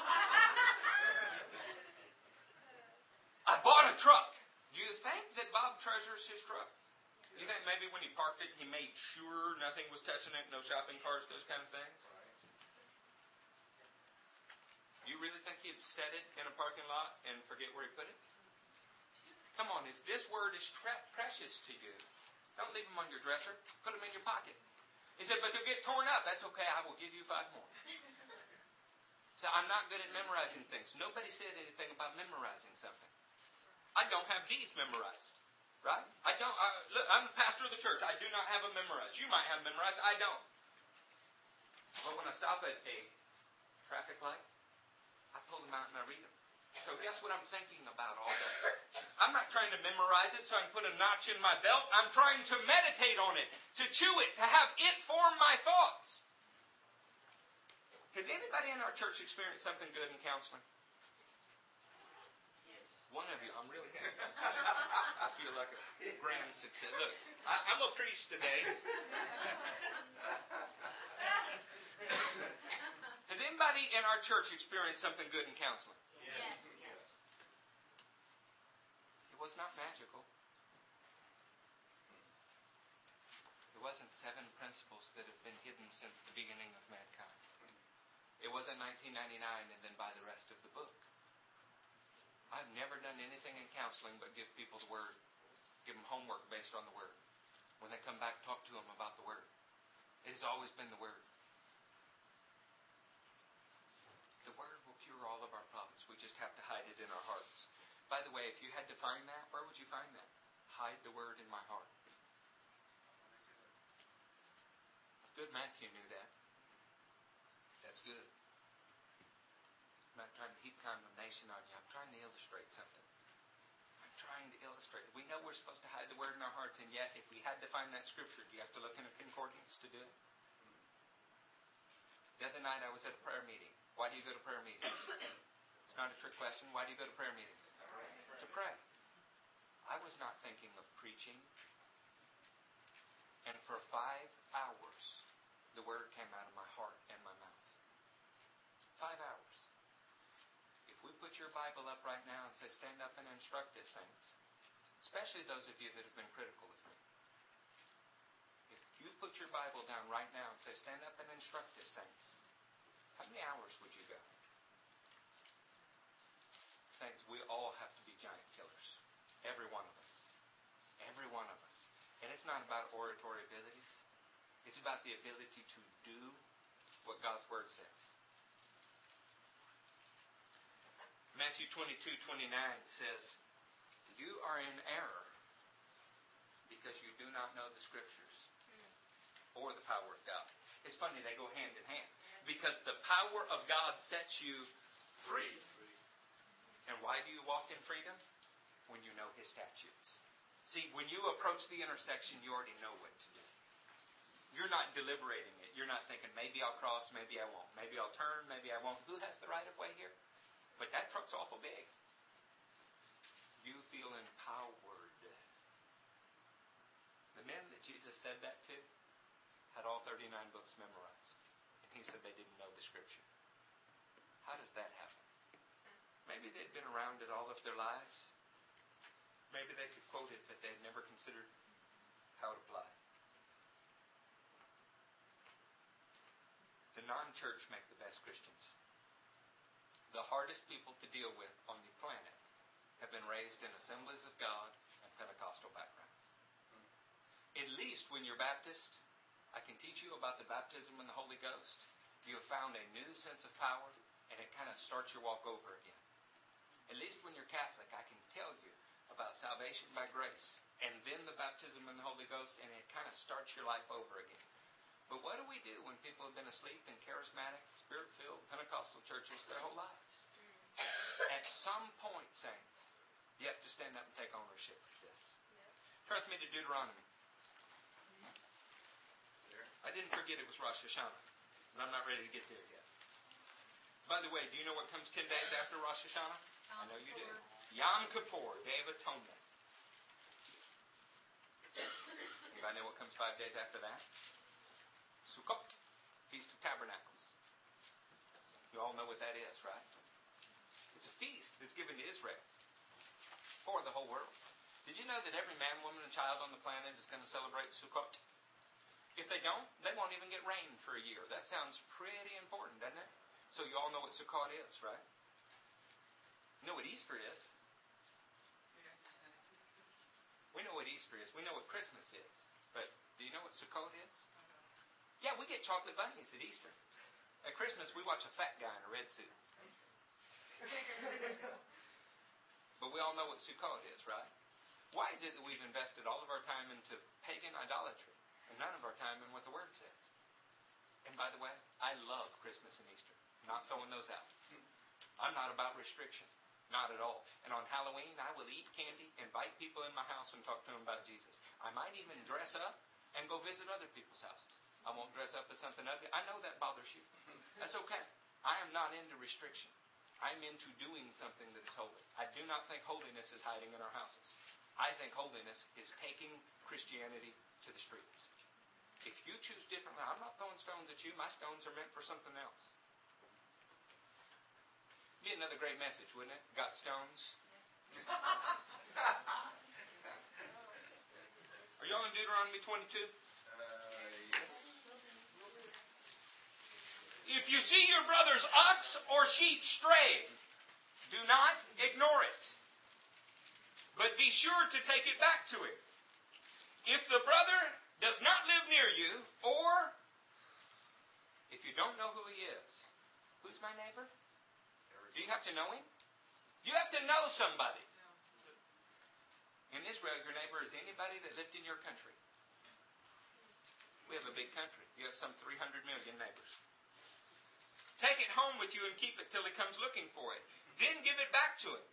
I bought a truck. Do you think that Bob treasures his truck? You think maybe when he parked it, he made sure nothing was touching it, no shopping carts, those kind of things? You really think he'd set it in a parking lot and forget where he put it? Come on, if this word is tre- precious to you, don't leave them on your dresser. Put them in your pocket. He said, but they'll get torn up. That's okay. I will give you five more. So I'm not good at memorizing things. Nobody said anything about memorizing something. I don't have these memorized. Right? I don't. I, look, I'm the pastor of the church. I do not have them memorized. You might have them memorized. I don't. But when I stop at a traffic light, I pull them out and I read them. So guess what I'm thinking about all day? I'm not trying to memorize it so I can put a notch in my belt. I'm trying to meditate on it, to chew it, to have it form my thoughts. Has anybody in our church experienced something good in counseling? One of you, I'm really happy. I feel like a grand success. Look, I, I'm a priest today. Has anybody in our church experienced something good in counseling? Yes. It was not magical. It wasn't seven principles that have been hidden since the beginning of mankind. It wasn't 1999 and then buy the rest of the book. I've never done anything in counseling but give people the Word, give them homework based on the Word. When they come back, talk to them about the Word. It has always been the Word. The Word will cure all of our problems. We just have to hide it in our hearts. By the way, if you had to find that, where would you find that? Hide the Word in my heart. It's good Matthew knew that. That's good. I'm not trying to heap condemnation on you. I'm trying to illustrate something. I'm trying to illustrate. We know we're supposed to hide the word in our hearts, and yet, if we had to find that scripture, do you have to look in a concordance to do it? The other night, I was at a prayer meeting. Why do you go to prayer meetings? It's not a trick question. Why do you go to prayer meetings? Pray. I was not thinking of preaching, and for five hours, the word came out of my heart and my mouth. Five hours If we put your Bible up right now and say, stand up and instruct us, saints, especially those of you that have been critical of me. If you put your Bible down right now and say, stand up and instruct us, saints, how many hours would you go? Saints, we all have to be giant killers. Every one of us. Every one of us. And it's not about oratory abilities. It's about the ability to do what God's Word says. Matthew 22, 29 says, You are in error because you do not know the scriptures mm. or the power of God. It's funny, they go hand in hand. Because the power of God sets you free. And why do you walk in freedom? When you know His statutes. See, when you approach the intersection, you already know what to do. You're not deliberating it. You're not thinking, maybe I'll cross, maybe I won't. Maybe I'll turn, maybe I won't. Who has the right of way here? But that truck's awful big. You feel empowered. The men that Jesus said that to had all 39 books memorized. And he said they didn't know the scripture. How does that happen? Maybe they'd been around it all of their lives. Maybe they could quote it, but they'd never considered how it applied. The non church make the best Christians. The hardest people to deal with on the planet have been raised in assemblies of God and Pentecostal backgrounds. At least when you're Baptist, I can teach you about the baptism in the Holy Ghost. You have found a new sense of power, and it kind of starts your walk over again. At least when you're Catholic, I can tell you about salvation by grace, and then the baptism in the Holy Ghost, and it kind of starts your life over again. But what do we do when people have been asleep in charismatic, spirit filled Pentecostal churches their whole lives? Mm. At some point, saints, you have to stand up and take ownership of this. Turn with me to Deuteronomy. Mm-hmm. I didn't forget it was Rosh Hashanah, but I'm not ready to get there yet. By the way, do you know what comes 10 days after Rosh Hashanah? I know you do. Yom Kippur, Day of Atonement. Anybody know what comes five days after that? Sukkot, Feast of Tabernacles. You all know what that is, right? It's a feast that's given to Israel for the whole world. Did you know that every man, woman, and child on the planet is going to celebrate Sukkot? If they don't, they won't even get rain for a year. That sounds pretty important, doesn't it? So you all know what Sukkot is, right? Know what Easter is. We know what Easter is. We know what Christmas is. But do you know what Sukkot is? Yeah, we get chocolate bunnies at Easter. At Christmas, we watch a fat guy in a red suit. but we all know what Sukkot is, right? Why is it that we've invested all of our time into pagan idolatry and none of our time in what the Word says? And by the way, I love Christmas and Easter. Not throwing those out. I'm not about restriction. Not at all. And on Halloween, I will eat candy, invite people in my house, and talk to them about Jesus. I might even dress up and go visit other people's houses. I won't dress up as something ugly. I know that bothers you. That's okay. I am not into restriction. I'm into doing something that is holy. I do not think holiness is hiding in our houses. I think holiness is taking Christianity to the streets. If you choose differently, I'm not throwing stones at you. My stones are meant for something else. Be another great message, wouldn't it? Got stones? Are y'all in Deuteronomy 22? Uh, yes. If you see your brother's ox or sheep straying, do not ignore it, but be sure to take it back to him. If the brother does not live near you, or if you don't know who he is, who's my neighbor? Do you have to know him? You have to know somebody. In Israel, your neighbor is anybody that lived in your country. We have a big country. You have some 300 million neighbors. Take it home with you and keep it till he comes looking for it. Then give it back to him.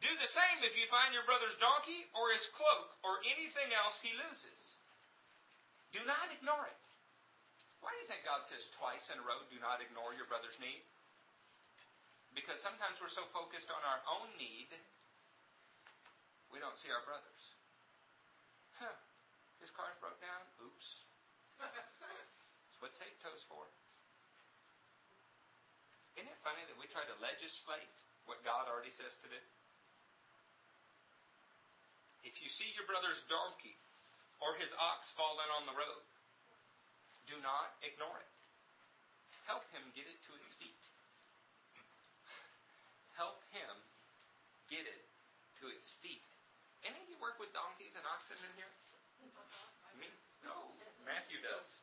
Do the same if you find your brother's donkey or his cloak or anything else he loses. Do not ignore it. Why do you think God says twice in a row, do not ignore your brother's need? Because sometimes we're so focused on our own need, we don't see our brothers. Huh. His car's broke down? Oops. That's what save toes for. Isn't it funny that we try to legislate what God already says to do? If you see your brother's donkey or his ox fallen on the road, do not ignore it. Help him get it to its feet. Help him get it to its feet. Any of you work with donkeys and oxen in here? Me? No. Matthew does.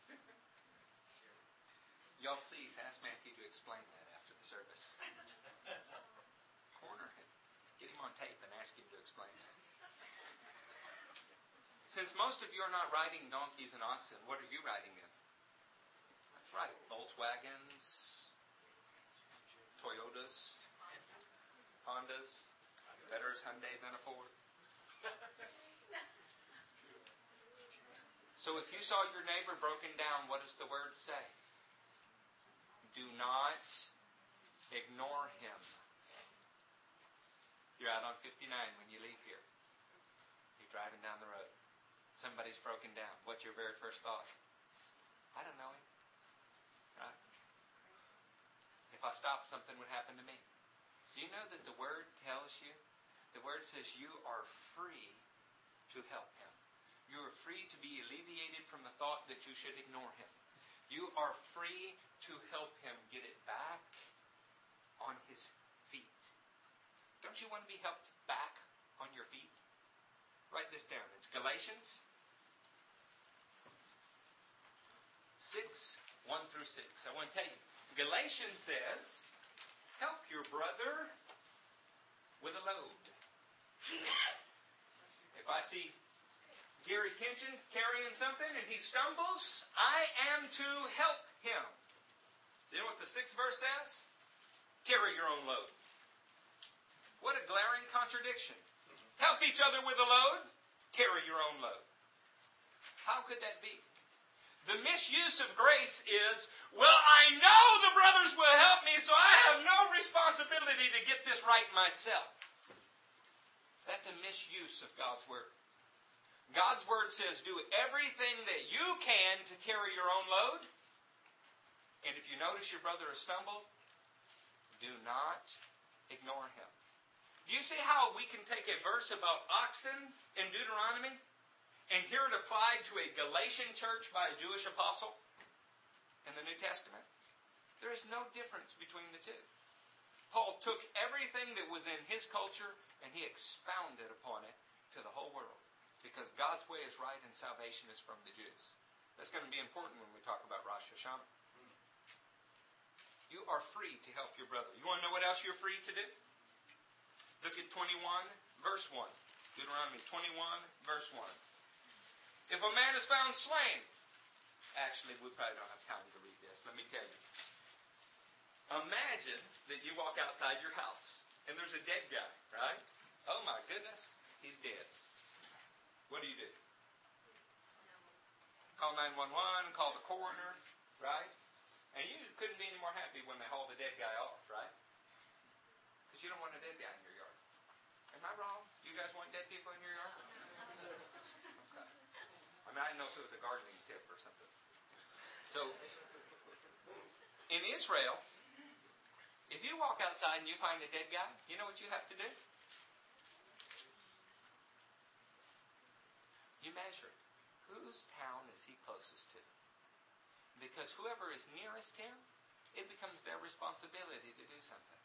Y'all please ask Matthew to explain that after the service. Corner, get him on tape and ask him to explain that. Since most of you are not riding donkeys and oxen, what are you riding in? That's right. Volkswagens, Toyotas, Hondas. Better is Hyundai than a Ford. So if you saw your neighbor broken down, what does the word say? Do not ignore him. You're out on 59 when you leave here. You're driving down the road. Somebody's broken down. What's your very first thought? I don't know him. Right? If I stopped, something would happen to me. Do you know that the Word tells you? The Word says you are free to help him. You are free to be alleviated from the thought that you should ignore him. You are free to help him get it back on his feet. Don't you want to be helped back on your feet? Write this down. It's Galatians 6, 1 through 6. I want to tell you. Galatians says, help your brother with a load. If I see Gary Kitchen carrying something and he stumbles, I am to help him. You know what the sixth verse says? Carry your own load. What a glaring contradiction. Help each other with a load, carry your own load. How could that be? The misuse of grace is, well, I know the brothers will help me, so I have no responsibility to get this right myself. That's a misuse of God's Word. God's Word says, do everything that you can to carry your own load. And if you notice your brother has stumbled, do not ignore him. Do you see how we can take a verse about oxen in Deuteronomy and hear it applied to a Galatian church by a Jewish apostle in the New Testament? There is no difference between the two. Paul took everything that was in his culture and he expounded upon it to the whole world because God's way is right and salvation is from the Jews. That's going to be important when we talk about Rosh Hashanah. You are free to help your brother. You want to know what else you're free to do? Look at 21, verse 1. Deuteronomy 21, verse 1. If a man is found slain, actually, we probably don't have time to read this. Let me tell you. Imagine that you walk outside your house and there's a dead guy, right? Oh my goodness, he's dead. What do you do? Call 911, call the coroner, right? And you couldn't be any more happy when they haul the dead guy off, right? Because you don't want a dead guy in your yard. Am I wrong? You guys want dead people in your yard? I mean, I didn't know if it was a gardening tip or something. So, in Israel, if you walk outside and you find a dead guy, you know what you have to do? You measure it. Whose town is he closest to? Because whoever is nearest him, it becomes their responsibility to do something.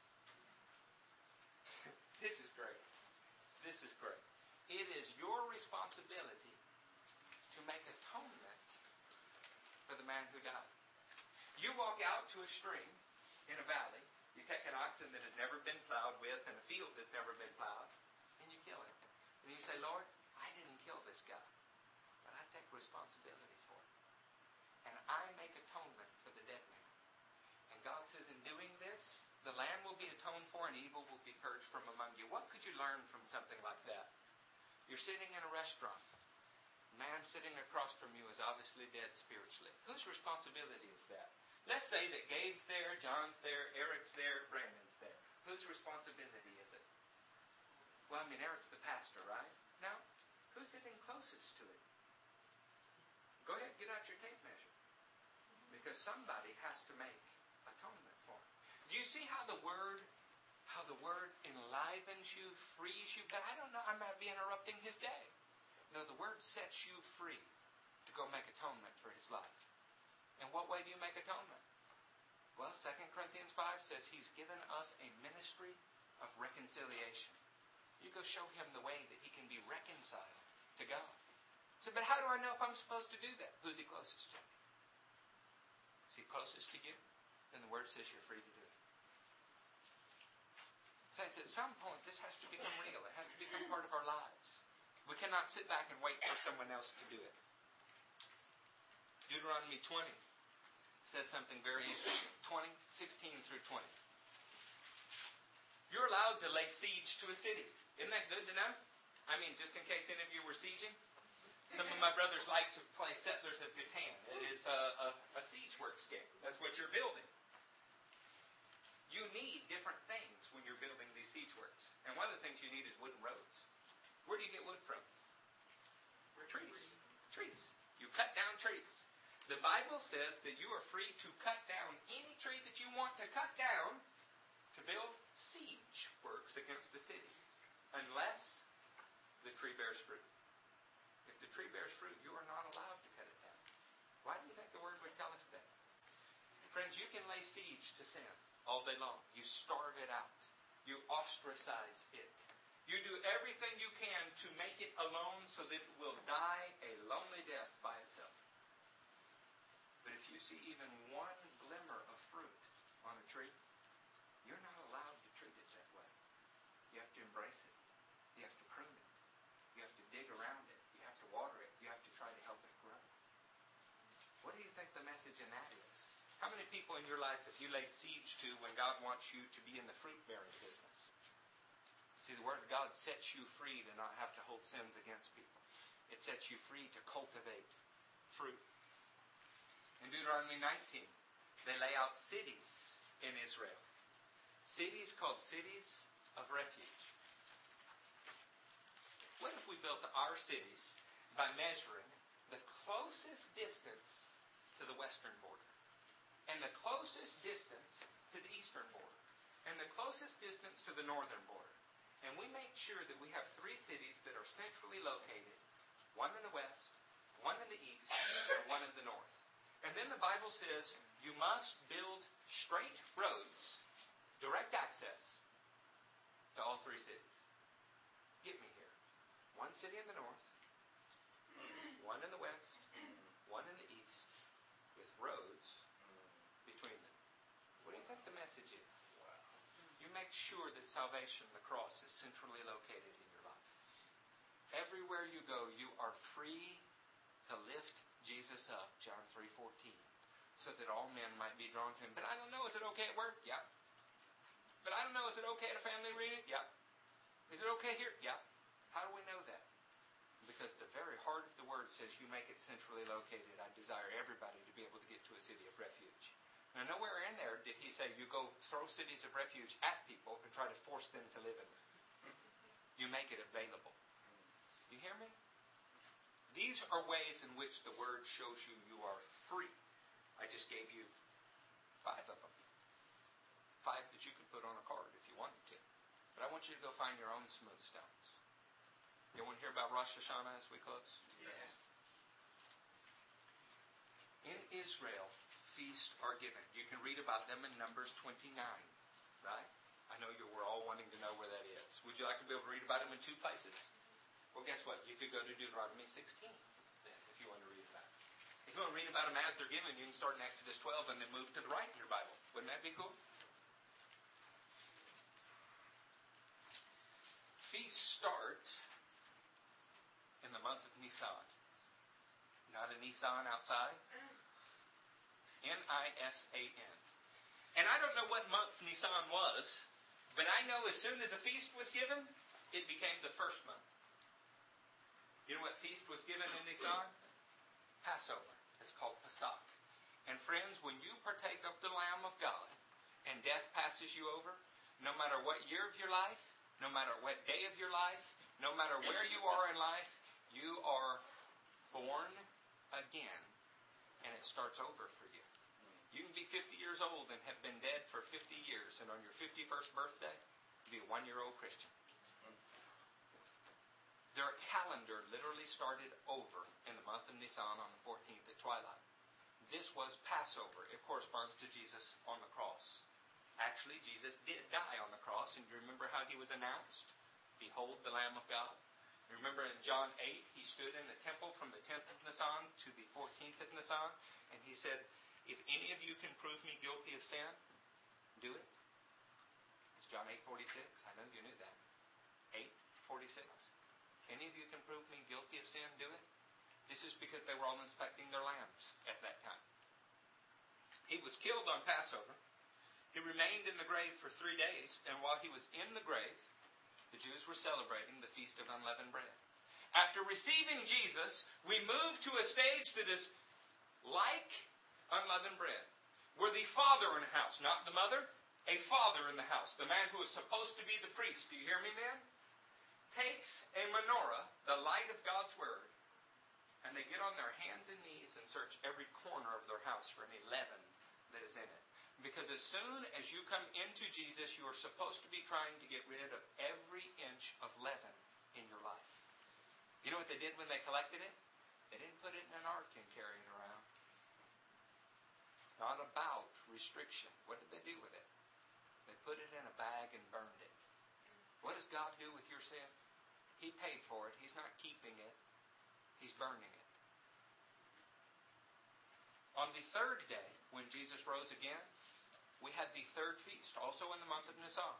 this is great. This is great. It is your responsibility to make atonement for the man who died. You walk out to a stream in a valley, you take an oxen that has never been plowed with and a field that's never been plowed, and you kill it. And you say, Lord, I didn't kill this guy, but I take responsibility for it. And I make atonement for the dead man. And God says, in doing this, the land will be atoned for and evil will be purged from among you. What could you learn from something like that? You're sitting in a restaurant. Man sitting across from you is obviously dead spiritually. Whose responsibility is that? Let's say that Gabe's there, John's there, Eric's there, Brandon's there. Whose responsibility is it? Well, I mean, Eric's the pastor, right? Now, who's sitting closest to it? Go ahead, get out your tape measure. Because somebody has to make atonement for him. Do you see how the word how the word enlivens you, frees you? But I don't know, I might be interrupting his day. No, the word sets you free to go make atonement for his life. In what way do you make atonement? Well, 2 Corinthians 5 says he's given us a ministry of reconciliation. You go show him the way that he can be reconciled to God. So, but how do I know if I'm supposed to do that? Who's he closest to? Is he closest to you? Then the word says you're free to do it. Saints, at some point, this has to become real. It has to become part of our lives. We cannot sit back and wait for someone else to do it. Deuteronomy 20 says something very interesting. 20, 16 through 20. You're allowed to lay siege to a city. Isn't that good to know? I mean, just in case any of you were sieging. Some of my brothers like to play Settlers of Catan. It is a, a, a siege works game. That's what you're building. You need different things when you're building these siege works. And one of the things you need is wooden roads. Where do you get wood from? Trees. Trees. You cut down trees. The Bible says that you are free to cut down any tree that you want to cut down to build siege works against the city. Unless the tree bears fruit. If the tree bears fruit, you are not allowed to cut it down. Why do you think the word would tell us that? Friends, you can lay siege to sin all day long. You starve it out. You ostracize it. You do everything you can to make it alone so that it will die a lonely death by itself. But if you see even one glimmer of fruit on a tree, you're not allowed to treat it that way. You have to embrace it. You have to prune it. You have to dig around it. You have to water it. You have to try to help it grow. What do you think the message in that is? How many people in your life have you laid siege to when God wants you to be in the fruit bearing business? See, the Word of God sets you free to not have to hold sins against people. It sets you free to cultivate fruit. In Deuteronomy 19, they lay out cities in Israel. Cities called cities of refuge. What if we built our cities by measuring the closest distance to the western border, and the closest distance to the eastern border, and the closest distance to the northern border? And we make sure that we have three cities that are centrally located one in the west, one in the east, and one in the north. And then the Bible says you must build straight roads, direct access to all three cities. Get me here. One city in the north, one in the west, one in the east, with roads between them. What do you think the message is? You make sure that salvation, the cross, is centrally located in your life. Everywhere you go, you are free to lift Jesus up, John 3.14, so that all men might be drawn to him. But I don't know, is it okay at work? Yeah. But I don't know, is it okay at a family reunion? Yeah. Is it okay here? Yeah. How do we know that? Because the very heart of the word says you make it centrally located. I desire everybody to be able to get to a city of refuge. Now, nowhere in there did he say you go throw cities of refuge at people and try to force them to live in them. You make it available. You hear me? These are ways in which the Word shows you you are free. I just gave you five of them. Five that you could put on a card if you wanted to. But I want you to go find your own smooth stones. You want to hear about Rosh Hashanah as we close? Yes. In Israel, feasts are given. You can read about them in Numbers 29, right? I know you were all wanting to know where that is. Would you like to be able to read about them in two places? Well, guess what? You could go to Deuteronomy 16 then, if you want to read about it. If you want to read about them as they're given, you can start in Exodus 12 and then move to the right in your Bible. Wouldn't that be cool? Feasts start in the month of Nisan. Not a Nissan outside. N-I-S-A-N. And I don't know what month Nisan was, but I know as soon as a feast was given, it became the first month. You know what feast was given in Nisan? Passover. It's called Pesach. And friends, when you partake of the Lamb of God and death passes you over, no matter what year of your life, no matter what day of your life, no matter where you are in life, you are born again. And it starts over for you. You can be 50 years old and have been dead for 50 years, and on your 51st birthday, be a one year old Christian. Their calendar literally started over in the month of Nisan on the 14th at twilight. This was Passover. It corresponds to Jesus on the cross. Actually, Jesus did die on the cross, and you remember how he was announced? Behold the Lamb of God. Remember in John 8, he stood in the temple from the 10th of Nisan to the 14th of Nisan, and he said, If any of you can prove me guilty of sin, do it. It's John 8:46. I know you knew that. 8:46. Any of you can prove me guilty of sin? Do it. This is because they were all inspecting their lambs at that time. He was killed on Passover. He remained in the grave for three days, and while he was in the grave, the Jews were celebrating the Feast of Unleavened Bread. After receiving Jesus, we move to a stage that is like unleavened bread. We're the father in the house, not the mother, a father in the house. The man who is supposed to be the priest, do you hear me, men? Takes a menorah, the light of God's Word, and they get on their hands and knees and search every corner of their house for any leaven that is in it. Because as soon as you come into Jesus, you are supposed to be trying to get rid of every inch of leaven in your life. You know what they did when they collected it? They didn't put it in an ark and carry it around. Not about restriction. What did they do with it? They put it in a bag and burned it. What does God do with your sin? He paid for it. He's not keeping it. He's burning it. On the third day, when Jesus rose again, we had the third feast, also in the month of Nisan.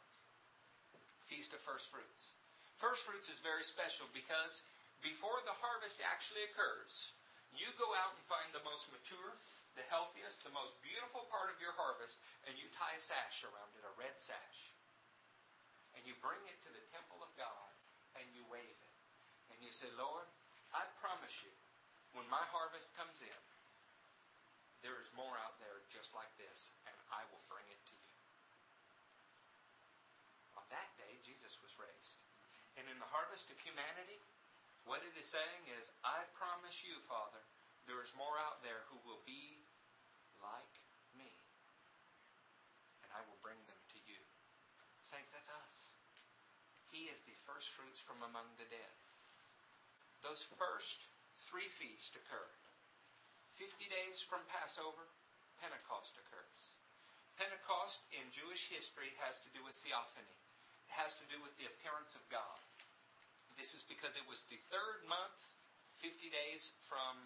Feast of First Fruits. First Fruits is very special because before the harvest actually occurs, you go out and find the most mature, the healthiest, the most beautiful part of your harvest, and you tie a sash around it, a red sash. And you bring it to the temple of God and you wave it. And you say, Lord, I promise you, when my harvest comes in, there is more out there just like this, and I will bring it to you. On that day, Jesus was raised. And in the harvest of humanity, what it is saying is, I promise you, Father, there is more out there who will be like me. And I will bring them to you. Saints, that's us. He is the first fruits from among the dead. Those first three feasts occur. 50 days from Passover, Pentecost occurs. Pentecost in Jewish history has to do with theophany. It has to do with the appearance of God. This is because it was the third month, 50 days from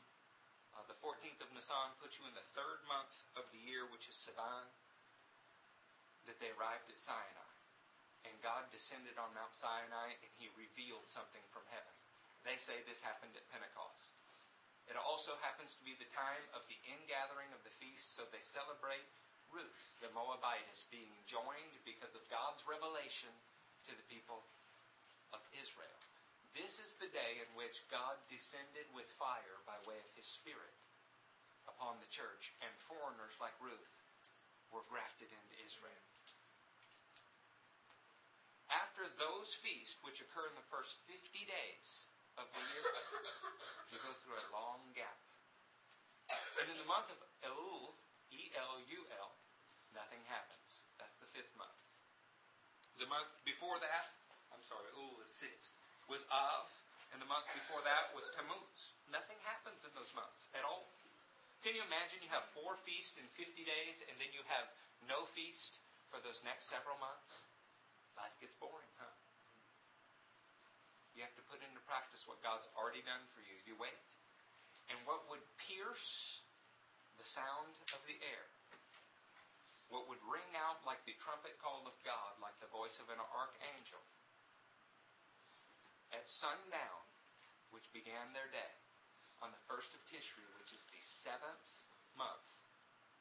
uh, the 14th of Nisan, puts you in the third month of the year, which is Sivan, that they arrived at Sinai. And God descended on Mount Sinai and he revealed something from heaven. They say this happened at Pentecost. It also happens to be the time of the ingathering of the feast, so they celebrate Ruth, the Moabitess, being joined because of God's revelation to the people of Israel. This is the day in which God descended with fire by way of His Spirit upon the church, and foreigners like Ruth were grafted into Israel. After those feasts, which occur in the first 50 days of the year, you go through a long gap. And in the month of Elul, E L U L, nothing happens. That's the fifth month. The month before that, I'm sorry, Elul is sixth, was Av, and the month before that was Tammuz. Nothing happens in those months at all. Can you imagine you have four feasts in 50 days, and then you have no feast for those next several months? Life gets boring, huh? You have to put into practice what God's already done for you. You wait. And what would pierce the sound of the air, what would ring out like the trumpet call of God, like the voice of an archangel, at sundown, which began their day, on the first of Tishri, which is the seventh month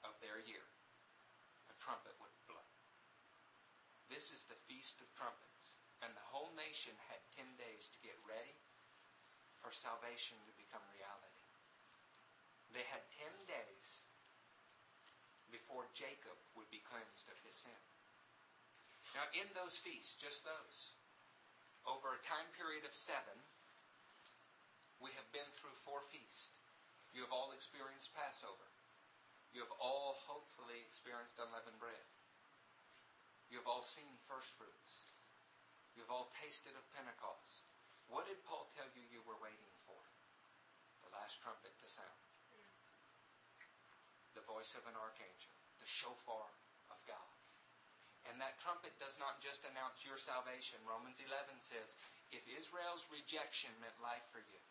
of their year, a trumpet would blow. This is the Feast of Trumpets. And the whole nation had 10 days to get ready for salvation to become reality. They had 10 days before Jacob would be cleansed of his sin. Now, in those feasts, just those, over a time period of seven, we have been through four feasts. You have all experienced Passover. You have all hopefully experienced unleavened bread. You have all seen first fruits. You have all tasted of Pentecost. What did Paul tell you you were waiting for? The last trumpet to sound. The voice of an archangel. The shofar of God. And that trumpet does not just announce your salvation. Romans 11 says, if Israel's rejection meant life for you,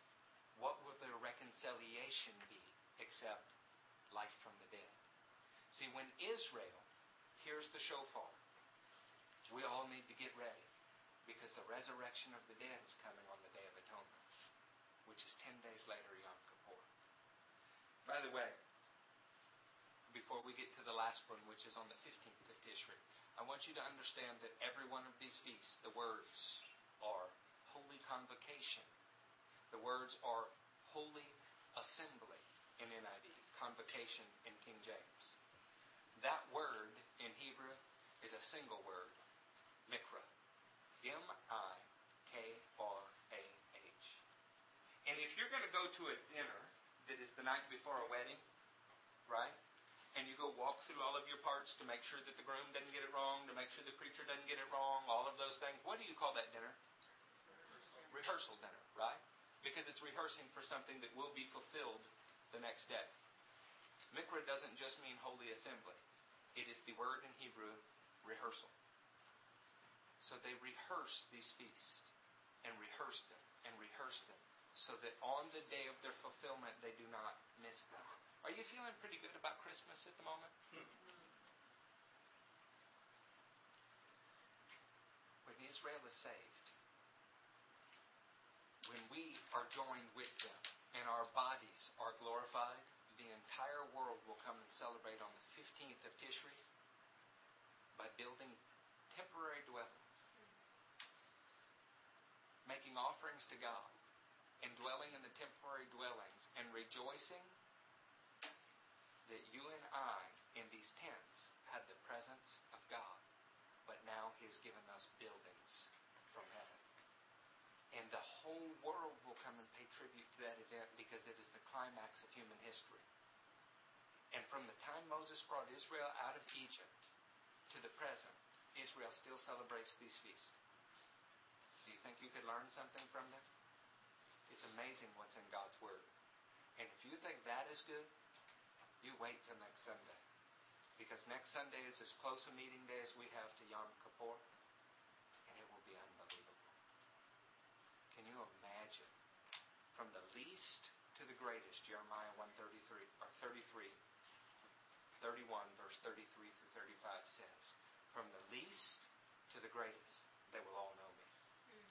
what will the reconciliation be except life from the dead? See, when Israel hears the shofar, We all need to get ready because the resurrection of the dead is coming on the Day of Atonement, which is 10 days later, Yom Kippur. By the way, before we get to the last one, which is on the 15th of Tishri, I want you to understand that every one of these feasts, the words are holy convocation. The words are holy assembly in NIV, convocation in King James. That word in Hebrew is a single word, mikra. M I K R A H. And if you're going to go to a dinner that is the night before a wedding, right? And you go walk through all of your parts to make sure that the groom doesn't get it wrong, to make sure the preacher doesn't get it wrong, all of those things. What do you call that dinner? Rehearsal dinner, right? Because it's rehearsing for something that will be fulfilled the next day. Mikra doesn't just mean holy assembly. It is the word in Hebrew, rehearsal. So they rehearse these feasts and rehearse them and rehearse them so that on the day of their fulfillment they do not miss them. Are you feeling pretty good about Christmas at the moment? Hmm. When Israel is saved, when we are joined with them and our bodies are glorified, the entire world will come and celebrate on the 15th of Tishri by building temporary dwellings, making offerings to God, and dwelling in the temporary dwellings and rejoicing that you and I in these tents had the presence of God, but now He has given us buildings from heaven. And the whole world will come and pay tribute to that event because it is the climax of human history. And from the time Moses brought Israel out of Egypt to the present, Israel still celebrates these feasts. Do you think you could learn something from them? It's amazing what's in God's Word. And if you think that is good, you wait till next Sunday. Because next Sunday is as close a meeting day as we have to Yom Kippur, and it will be unbelievable. Can you imagine? From the least to the greatest, Jeremiah 133 or 33, 31, verse 33 through 35 says, From the least to the greatest, they will all know me. Mm.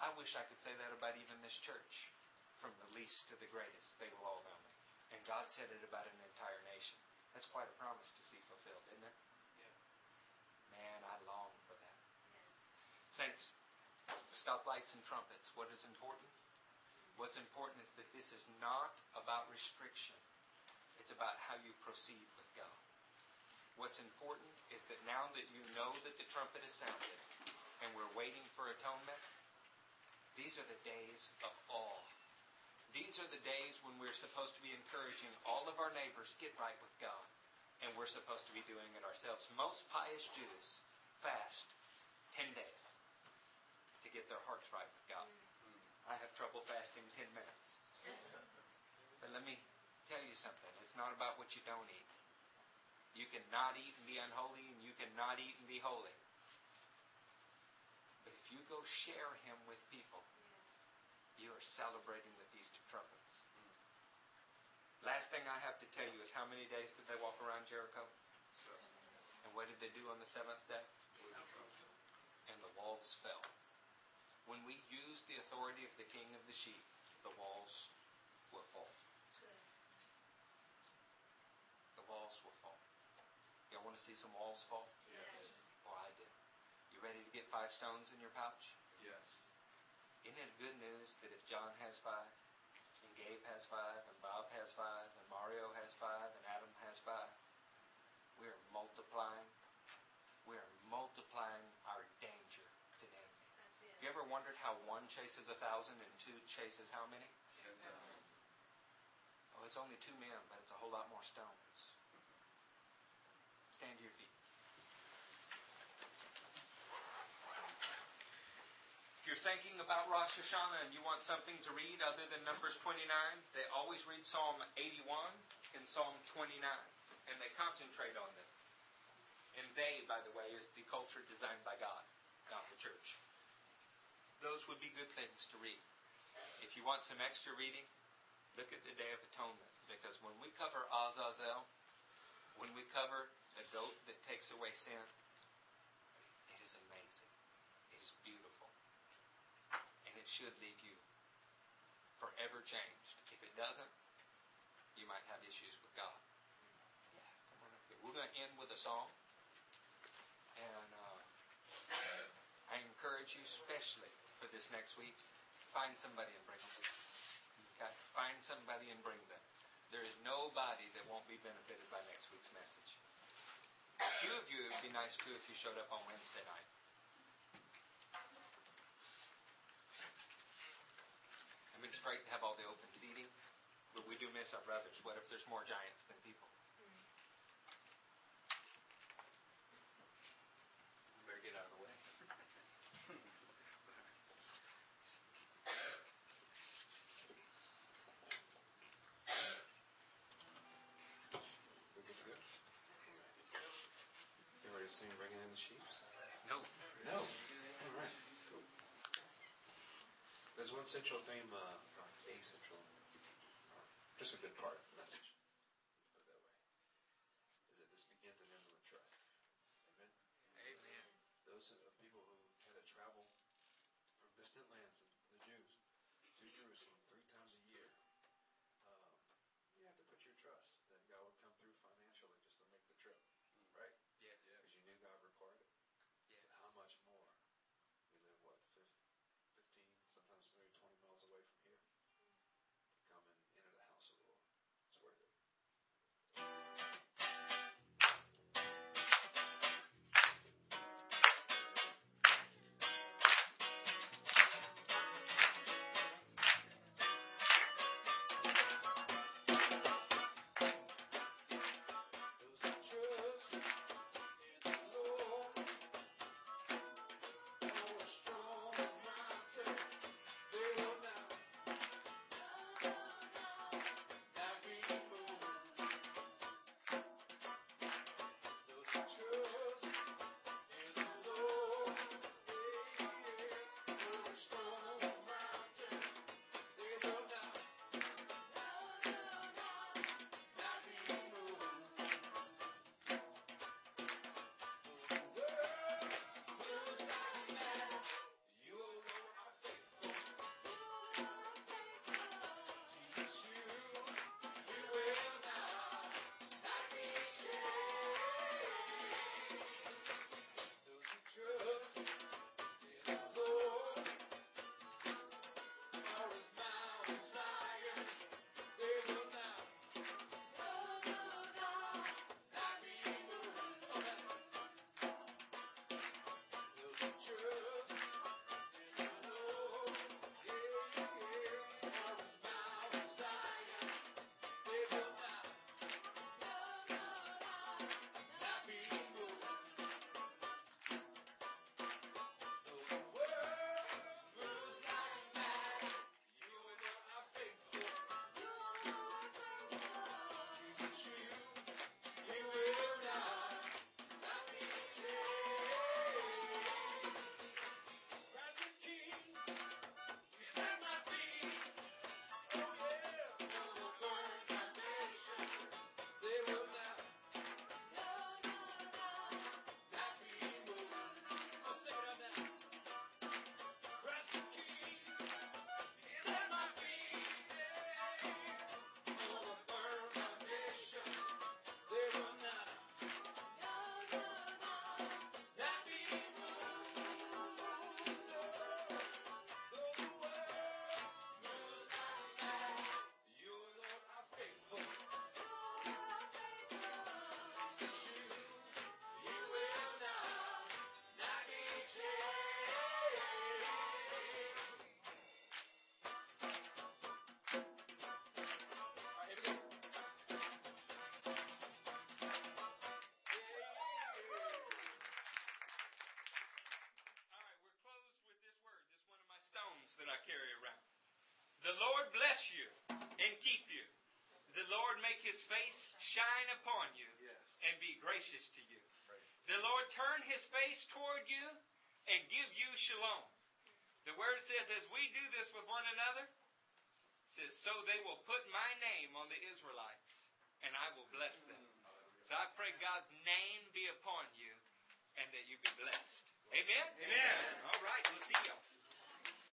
I wish I could say that about even this church. From the least to the greatest, they will all know me. And God said it about an entire nation. That's quite a promise to see fulfilled, isn't it? Yeah. Man, I long for that. Saints, stoplights and trumpets, what is important? What's important is that this is not about restriction. It's about how you proceed with God. What's important is that now that you know that the trumpet is sounded and we're waiting for atonement, these are the days of awe. These are the days when we're supposed to be encouraging all of our neighbors get right with God. And we're supposed to be doing it ourselves. Most pious Jews fast 10 days to get their hearts right with God. Mm-hmm. I have trouble fasting 10 minutes. But let me tell you something. It's not about what you don't eat. You cannot eat and be unholy, and you cannot eat and be holy. But if you go share Him with people, you are celebrating the Feast of Trumpets. Last thing I have to tell you is how many days did they walk around Jericho? And what did they do on the seventh day? And the walls fell. When we use the authority of the king of the sheep, the walls will fall. The walls will fall. Y'all want to see some walls fall? Yes. Oh, I do. You ready to get five stones in your pouch? Yes. Isn't it good news that if John has five, and Gabe has five, and Bob has five, and Mario has five, and Adam has five, we are multiplying. We are multiplying our danger to the enemy. Have you ever wondered how one chases a thousand and two chases how many? Oh, it's only two men, but it's a whole lot more stones. Stand to your feet. You're thinking about Rosh Hashanah and you want something to read other than Numbers 29, they always read Psalm 81 and Psalm 29, and they concentrate on them. And they, by the way, is the culture designed by God, not the church. Those would be good things to read. If you want some extra reading, look at the Day of Atonement, because when we cover Azazel, when we cover the goat that takes away sin, it is amazing. Should leave you forever changed. If it doesn't, you might have issues with God. Yeah, come on up here. We're going to end with a song. And uh, I encourage you, especially for this next week, find somebody and bring them. Okay? Find somebody and bring them. There is nobody that won't be benefited by next week's message. A few of you, it would be nice too if you showed up on Wednesday night. I mean, it's great to have all the open seating, but we do miss our brothers. What if there's more giants than people? You better get out of the way. We good to go? You ready to sing Bringing in the Sheep? No. No. All right. Cool. There's one central theme, uh, or just a good part of the message. Put it that way. Is that this begins and ends with trust. Amen. Amen. Those are people who had to travel from distant lands, The Lord bless you and keep you. The Lord make his face shine upon you and be gracious to you. The Lord turn his face toward you and give you shalom. The word says, as we do this with one another, it says, so they will put my name on the Israelites, and I will bless them. Hmm. So I pray God's name be upon you, and that you be blessed. Amen? Amen.